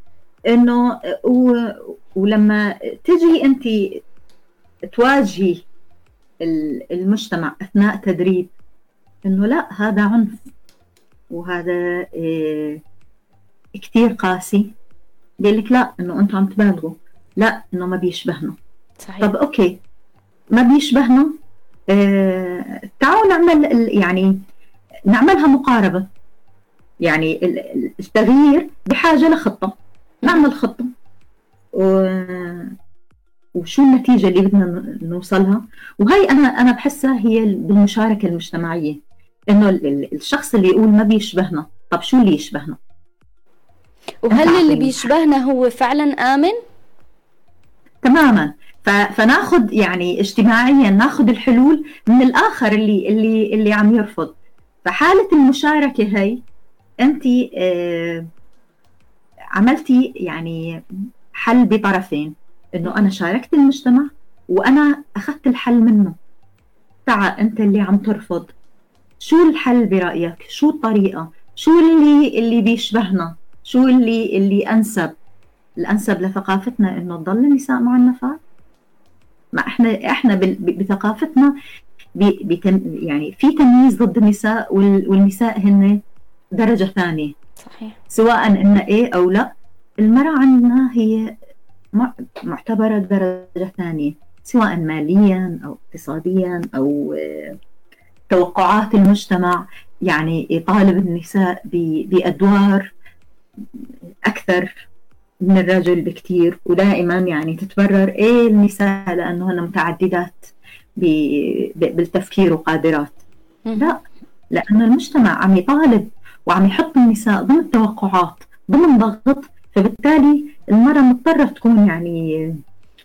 إنه و... ولما تجي أنت تواجهي المجتمع أثناء تدريب إنه لا هذا عنف. وهذا إيه كثير قاسي. بيقول لك لا إنه أنتم عم تبالغوا. لا إنه ما بيشبهنا. صحيح. طب أوكي. ما بيشبهنا إيه تعالوا نعمل يعني نعملها مقاربة. يعني التغيير بحاجة لخطة. نعمل خطة. و... وشو النتيجة اللي بدنا نوصلها؟ وهي أنا أنا بحسها هي بالمشاركه المجتمعية. إنه الشخص اللي يقول ما بيشبهنا. طب شو اللي يشبهنا؟ وهل اللي بيشبهنا هو فعلا آمن؟ تماما. فناخذ يعني اجتماعيا ناخذ الحلول من الآخر اللي اللي اللي عم يرفض. فحالة المشاركة هي أنت آه عملتي يعني حل بطرفين. إنه أنا شاركت المجتمع وأنا أخذت الحل منه. تعا أنت اللي عم ترفض. شو الحل برأيك؟ شو الطريقة؟ شو اللي اللي بيشبهنا؟ شو اللي اللي أنسب؟ الأنسب لثقافتنا إنه تضل النساء معنفات ما إحنا إحنا بثقافتنا بتم يعني في تمييز ضد النساء والنساء هن درجة ثانية. صحيح. سواء ان إيه أو لا المرأة عندنا هي معتبرة درجة ثانية سواء ماليا أو اقتصاديا أو توقعات المجتمع يعني يطالب النساء بأدوار أكثر من الرجل بكثير ودائما يعني تتبرر إيه النساء لأنه هن متعددات بالتفكير وقادرات. لا لأنه المجتمع عم يطالب وعم يحط النساء ضمن توقعات ضمن ضغط فبالتالي المرأة مضطرة تكون يعني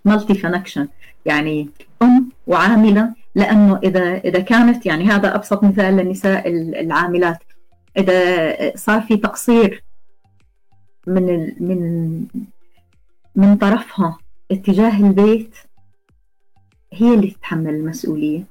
مالتي فانكشن يعني أم وعاملة لأنه إذا إذا كانت يعني هذا أبسط مثال للنساء العاملات. إذا صار في تقصير من من من طرفها اتجاه البيت هي اللي تتحمل المسؤولية.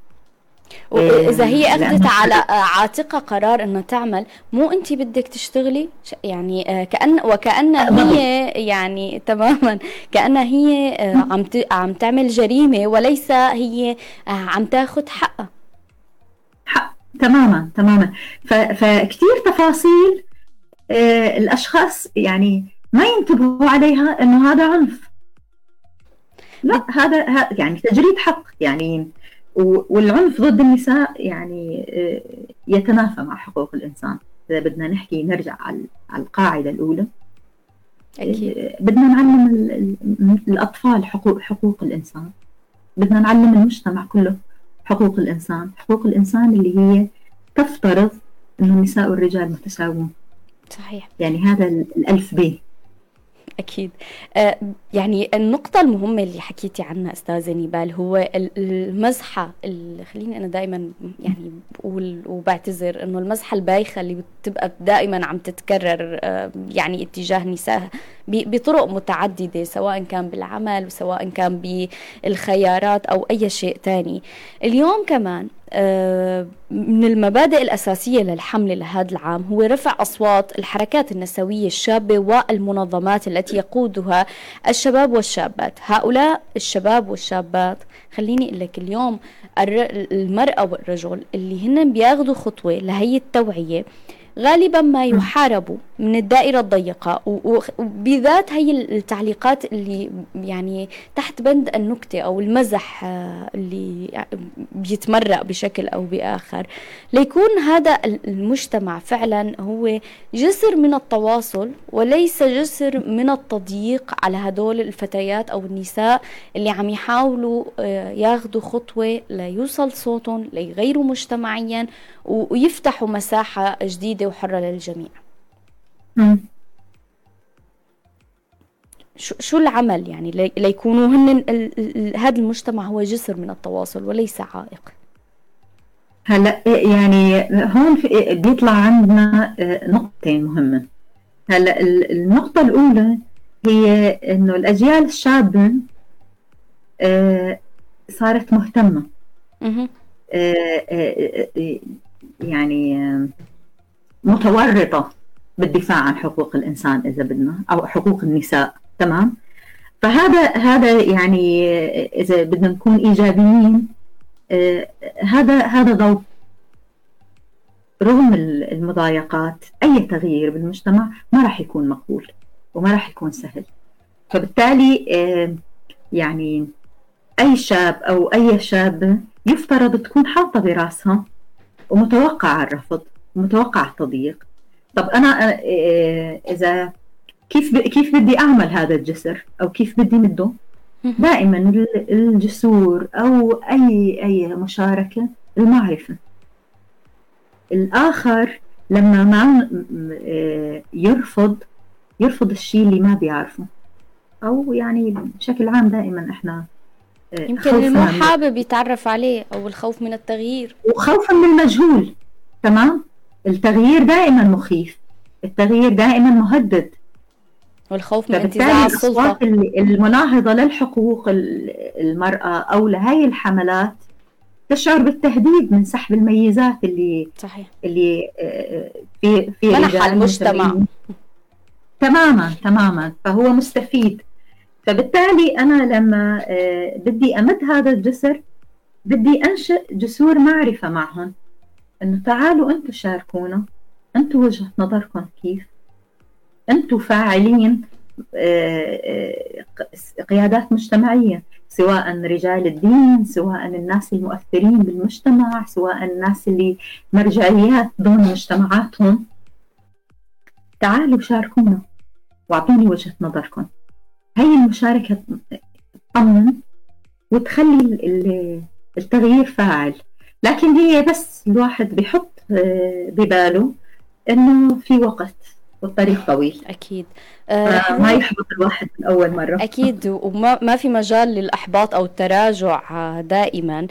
واذا هي أخذت على عاتقها قرار إنه تعمل مو انت بدك تشتغلي؟ يعني آه، كان وكأن هي يعني تماما كانها هي آه، عم عم تعمل جريمة وليس هي آه، عم تاخذ حقها. حق تماما تماما. فكثير تفاصيل الأشخاص يعني ما ينتبهوا عليها إنه هذا عنف. لا هذا يعني تجريد حق يعني والعنف ضد النساء يعني آه، يتنافى مع حقوق الإنسان. إذا بدنا نحكي نرجع على القاعدة الأولى. أكيد. آه، بدنا نعلم الأطفال حقوق حقوق الإنسان. بدنا نعلم المجتمع كله حقوق الإنسان. حقوق الإنسان اللي هي تفترض أنه النساء والرجال متساوون صحيح. يعني هذا الألف ب أكيد. آه، يعني النقطة المهمة اللي حكيتي عنها أستاذة نيبال هو المزحة اللي خليني أنا دائما يعني بقول وبعتذر إنه المزحة البايخة اللي بتبقى دائما عم تتكرر آه، يعني اتجاه النساء بطرق متعددة سواء كان بالعمل وسواء كان بالخيارات أو أي شيء تاني. اليوم كمان من المبادئ الأساسية للحملة لهذا العام هو رفع أصوات الحركات النسوية الشابة والمنظمات التي يقودها الشباب والشابات. هؤلاء الشباب والشابات خليني أقول لك اليوم المرأة والرجل اللي هن بياخذوا خطوة لهي التوعية غالبا ما يحاربوا من الدائرة الضيقة. وبذات هي التعليقات اللي يعني تحت بند النكتة أو المزح آه، اللي بيتمرق بشكل أو بآخر. ليكون هذا المجتمع فعلا هو جسر من التواصل وليس جسر من التضييق على هدول الفتيات أو النساء اللي عم يحاولوا آه، ياخذوا خطوة ليوصل صوتهم ليغيروا مجتمعيا ويفتحوا مساحة جديدة وحرة للجميع. شو شو العمل يعني؟ ليكونوا هن هذا المجتمع هو جسر من التواصل وليس عائق. هلا يعني هون بيطلع عندنا آه، نقطتين مهمة. هلا النقطة الأولى هي إنه الأجيال الشابة آه، صارت مهتمة. آه، يعني متورطة. بالدفاع عن حقوق الإنسان إذا بدنا أو حقوق النساء تمام؟ فهذا هذا يعني إذا بدنا نكون إيجابيين آه هذا هذا ضوء رغم المضايقات أي تغيير بالمجتمع ما راح يكون مقبول وما راح يكون سهل. فبالتالي آه يعني أي شاب أو أي شابة يفترض تكون حاطة براسها ومتوقعة الرفض ومتوقعة التضييق طب أنا آه، آه، إذا كيف كيف بدي أعمل هذا الجسر؟ أو كيف بدي مده؟ دائما الجسور أو أي أي مشاركة المعرفة. الآخر لما ما آه، يرفض يرفض الشيء اللي ما بيعرفه. أو يعني بشكل عام دائما إحنا يمكن اللي مو حابب يتعرف عليه أو الخوف من التغيير. وخوفا من المجهول. تمام؟ التغيير دائما مخيف. التغيير دائما مهدد. والخوف من انتزاع السلطة. المناهضة للحقوق المرأة أو لهي الحملات تشعر بالتهديد من سحب الميزات اللي صحيح. اللي آه، في في منح المجتمع. تماما تماما. فهو مستفيد. فبالتالي أنا لما آه، بدي أمد هذا الجسر بدي أنشئ جسور معرفة معهم. أنه تعالوا أنتم شاركونا. أنتم وجهة نظركم كيف؟ أنتم فاعلين آه، آه، قيادات مجتمعية سواء رجال الدين سواء الناس المؤثرين بالمجتمع سواء الناس اللي مرجعيات ضمن مجتمعاتهم. تعالوا شاركونا. واعطوني وجهة نظركم. هي المشاركة تطمن وتخلي التغيير فاعل. لكن هي بس الواحد بيحط آه، بباله إنه في وقت والطريق طويل. أكيد. آه ما يحبط الواحد من أول مرة. أكيد وما ما في مجال للأحباط أو التراجع آه، دائما.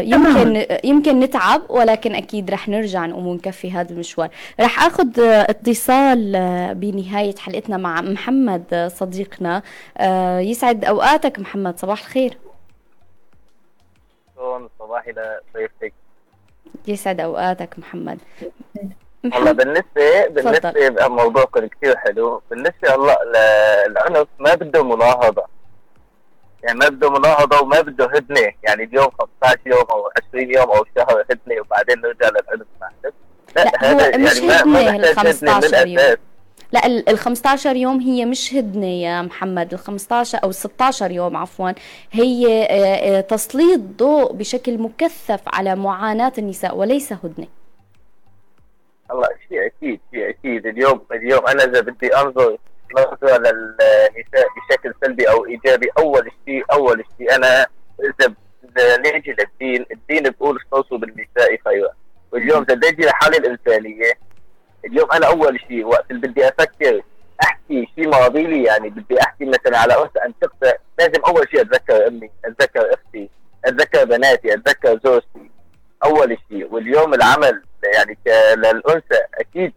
يمكن يمكن نتعب ولكن أكيد رح نرجع نقوم ونكفي هذا المشوار. رح آخذ اتصال بنهاية حلقتنا مع محمد صديقنا. يسعد أوقاتك محمد. صباح الخير. صباحي لضيفتك يسعد أوقاتك محمد. والله بالنسبة بالنسبة موضوعكم كثير حلو. بالنسبة هلا العنف ما بده مناهضة يعني ما بده مناهضة وما بده هدنة. يعني اليوم 15 يوم أو 20 يوم أو شهر هدنة وبعدين نرجع للعنف لا, لا هذا يعني مش يعني هدنة ال 15 يوم. لا ال 15 يوم هي مش هدنة يا محمد. ال 15 أو 16 يوم عفوا هي آه، آه، تسليط ضوء بشكل مكثف على معاناة النساء وليس هدنة. الله شيء أكيد شيء أكيد. اليوم اليوم أنا إذا بدي أنظر نظرة للنساء بشكل سلبي أو إيجابي أول شيء أول شيء أنا إذا نيجي للدين الدين بيقول استوصوا بالنساء خيرا. واليوم إذا نيجي لحالة الإنسانية اليوم أنا أول شيء وقت اللي بدي أفكر أحكي شيء ماضي لي يعني بدي أحكي مثلا على انثى ان تقطع لازم أول شيء أتذكر أمي أتذكر أختي أتذكر بناتي أتذكر زوجتي. أول شيء واليوم العمل يعني للأنثى أكيد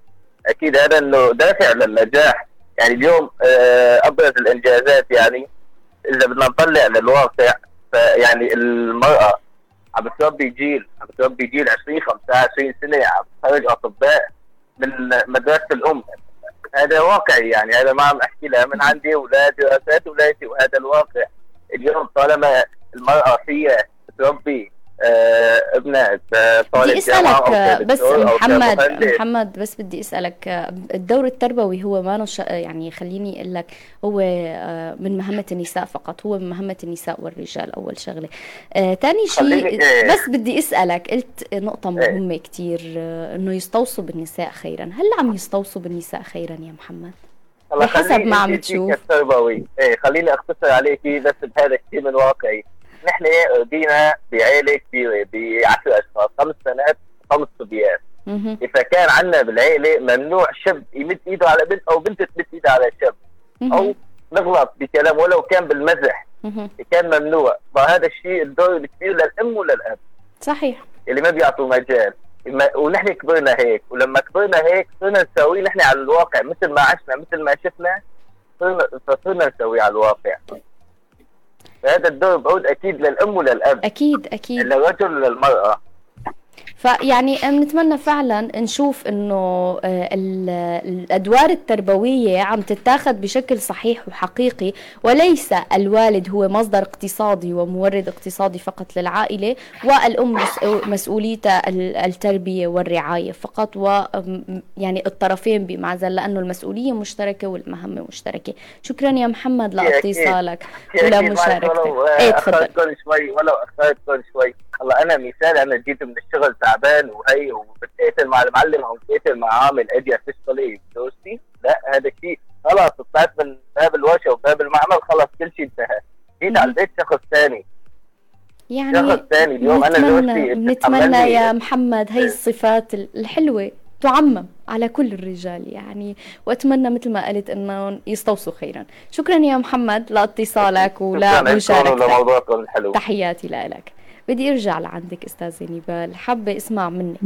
أكيد هذا إنه دافع للنجاح. يعني اليوم آه، أبرز الإنجازات يعني إذا بدنا نطلع للواقع فيعني المرأة عم بتربي جيل عم بتربي جيل 20 25 سنة عم تخرج أطباء. من مدرسه الأم. هذا واقعي يعني هذا ما عم أحكي لها. من عندي أولاد دراسات أولادي وهذا الواقع. اليوم طالما المرأة فيها تربي آه، ابنها طالب بدي أسألك بس محمد محمد بس بدي أسألك الدور التربوي هو ما نش... يعني خليني أقول لك هو آه، من مهمة النساء فقط هو من مهمة النساء والرجال أول شغلة. آه ثاني شيء إيه. بس بدي أسألك قلت نقطة إيه. مهمة كثير آه إنه يستوصوا بالنساء خيرا. هل عم يستوصوا بالنساء خيرا يا محمد؟ بحسب ما عم تشوف. التربوي إيه خليني أختصر عليكي بس بهذا الشيء من واقعي. نحن ربينا بعائله كبيرة بعشر أشخاص خمس بنات خمس صبيان. إذا كان عندنا بالعائله ممنوع شاب يمد إيده على بنت أو بنت تمد إيدها على شاب أو نغلط بكلام ولو كان بالمزح. كان ممنوع. فهذا الشيء الدور الكبير للأم وللأب. صحيح. اللي ما بيعطوا مجال. ونحن كبرنا هيك. ولما كبرنا هيك صرنا نسوي نحن على الواقع. مثل ما عشنا مثل ما شفنا صرنا نسوي على الواقع. فهذا الدور بعود أكيد للأم وللأب. أكيد أكيد. للرجل وللمراه فيعني بنتمنى فعلا نشوف إنه آه، الأدوار التربوية عم تتاخذ بشكل صحيح وحقيقي وليس الوالد هو مصدر اقتصادي ومورد اقتصادي فقط للعائلة والأم مسؤوليتها التربية والرعاية فقط و يعني الطرفين بمعزل لأنه المسؤولية مشتركة والمهمة مشتركة. شكرا يا محمد لإتصالك ولمشاركتك. إيه تفضل. شوي ولو اخرتكم شوي. هلا أنا مثال أنا جيت من الشغل تعبان وهي وبتقاتل مع المعلم أو بتقاتل مع عامل أجي افشل دوستي. لا هذا الشيء خلاص طلعت من باب الورشه وباب المعمل خلاص كل شيء انتهى. جيت على البيت شخص ثاني يعني شخص ثاني اليوم أنا زوجتي نتمنى يا محمد هي الصفات الحلوة تعمم على كل الرجال يعني وأتمنى مثل ما قلت إنهم يستوصوا خيرا. شكرا يا محمد لاتصالك ولمشاركتك الحلو. تحياتي لك. بدي ارجع لعندك استاذه نيبال حابة أسمع منك.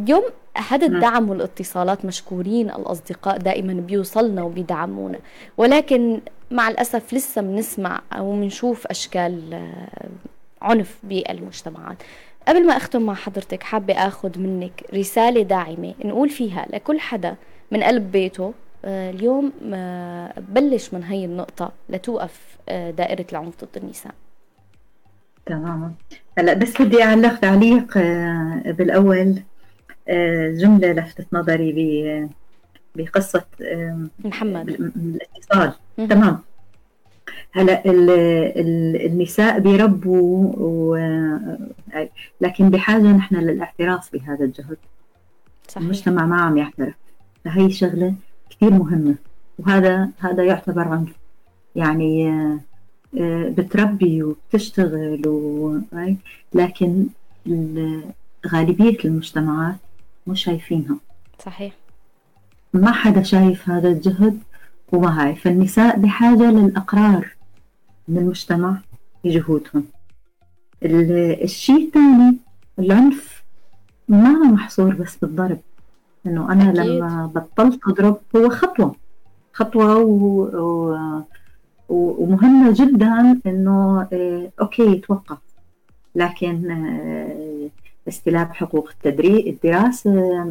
اليوم هذا الدعم والاتصالات مشكورين الأصدقاء دائما بيوصلنا وبيدعمونا. ولكن مع الأسف لسه بنسمع أو بنشوف أشكال آه، عنف بالمجتمعات. قبل ما أختم مع حضرتك حابة أخذ منك رسالة داعمة نقول فيها لكل حدا من قلب بيته. آه، اليوم آه، بلش من هي النقطة لتوقف دائرة العنف ضد النساء. تماما. هلا بس بدي أعلق تعليق آه، بالأول آه، جملة لفتت نظري بقصة محمد. الاتصال. تمام. هلا النساء بيربوا و... لكن بحاجة نحن للاعتراف بهذا الجهد. صحيح. المجتمع ما عم يعترف. فهي شغلة كثير مهمة وهذا هذا يعتبر عنف. يعني آه، بتربي وبتشتغل و... لكن غالبية المجتمعات مش شايفينها. صحيح. ما حدا شايف هذا الجهد وما هاي. فالنساء بحاجة للأقرار من المجتمع بجهودهم الشيء الثاني العنف ما محصور بس بالضرب. إنه أنا أكيد. لما بطلت أضرب هو خطوة. خطوة و... و... ومهمة جدا إنه آه، أوكي توقف. لكن آه، استلاب حقوق التدريب الدراسة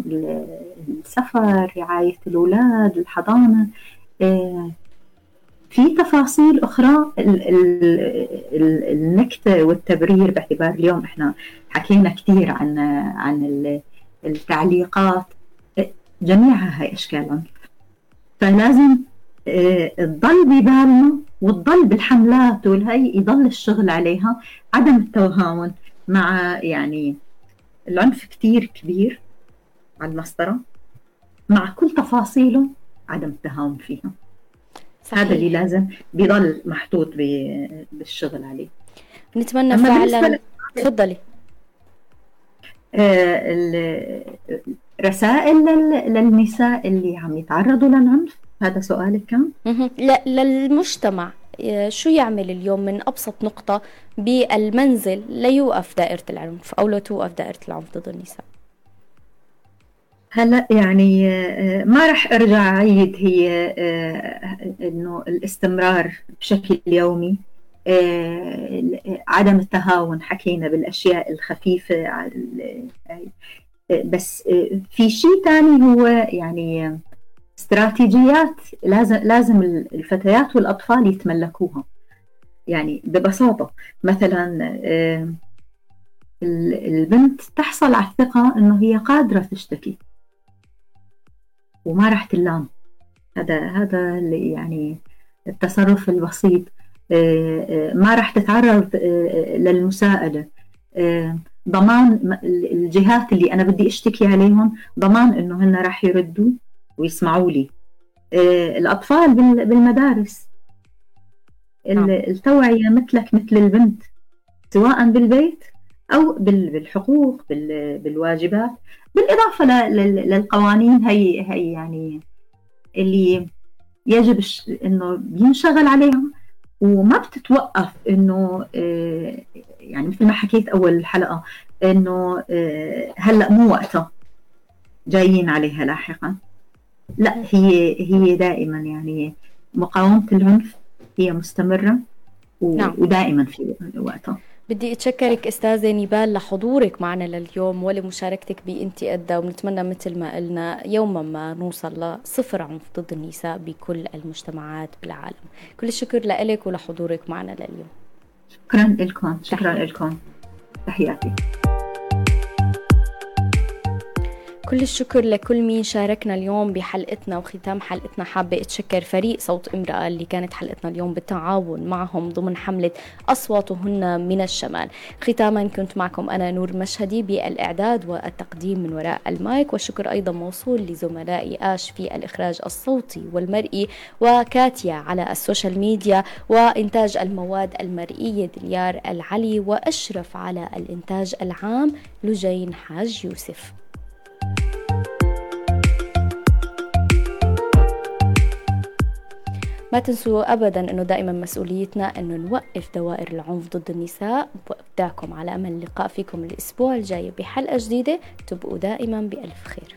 السفر رعاية الأولاد الحضانة آه، في تفاصيل أخرى. النكتة والتبرير باعتبار اليوم إحنا حكينا كثير عن عن التعليقات. جميعها هاي أشكال فلازم تضل ببالنا وتضل بالحملات والهي يضل الشغل عليها عدم التهاون مع يعني العنف كتير كبير على المسطرة مع كل تفاصيله عدم التهاون فيها. صحيح. هذا اللي لازم بيضل محطوط بالشغل عليه. نتمنى فعلا تفضلي. آه رسائل للنساء اللي عم يتعرضوا للعنف هذا سؤالك كان؟ لا للمجتمع شو يعمل اليوم من أبسط نقطة بالمنزل ليوقف دائرة العنف أو لتوقف دائرة العنف ضد النساء؟ هلا يعني ما راح أرجع أعيد هي إنه الاستمرار بشكل يومي. عدم التهاون حكينا بالأشياء الخفيفة بس في شيء ثاني هو يعني استراتيجيات لازم لازم الفتيات والأطفال يتملكوها. يعني ببساطة مثلا آه، البنت تحصل على الثقة إنه هي قادرة تشتكي وما راح تلام. هذا هذا يعني التصرف البسيط. آه، آه، ما راح تتعرض للمساءلة. ضمان الجهات اللي أنا بدي أشتكي عليهم ضمان إنه هن راح يردوا. ويسمعوا لي. آه، الأطفال بالمدارس. نعم. التوعية مثلك مثل البنت سواء بالبيت أو بالحقوق بالواجبات. بالإضافة للقوانين هي هي يعني اللي يجب إنه ينشغل عليهم. وما بتتوقف إنه آه، يعني مثل ما حكيت أول الحلقة إنه آه، هلأ مو وقتها جايين عليها لاحقا. لا هي هي دائما يعني مقاومة العنف هي مستمرة و... نعم. ودائما في وقتها. بدي أتشكرك أستاذة نيبال لحضورك معنا لليوم ولمشاركتك بإنتي قدا وبنتمنى مثل ما قلنا يوما ما نوصل لصفر عنف ضد النساء بكل المجتمعات بالعالم. كل الشكر لك ولحضورك معنا لليوم. شكرا لكم شكرا لكم. تحياتي. كل الشكر لكل مين شاركنا اليوم بحلقتنا وختام حلقتنا. حابة أتشكر فريق صوت امرأة اللي كانت حلقتنا اليوم بالتعاون معهم ضمن حملة أصواتهن من الشمال. ختاما كنت معكم أنا نور مشهدي بالإعداد والتقديم من وراء المايك والشكر أيضا موصول لزملائي آش في الإخراج الصوتي والمرئي وكاتيا على ال social media وإنتاج المواد المرئية دليار العلي وأشرف على الإنتاج العام لجين حاج يوسف. ما تنسوا ابدا أنه دائما مسؤوليتنا أنه نوقف دوائر العنف ضد النساء. بودعكم على أمل اللقاء فيكم الأسبوع الجاي بحلقة جديدة. تبقوا دائما بألف خير.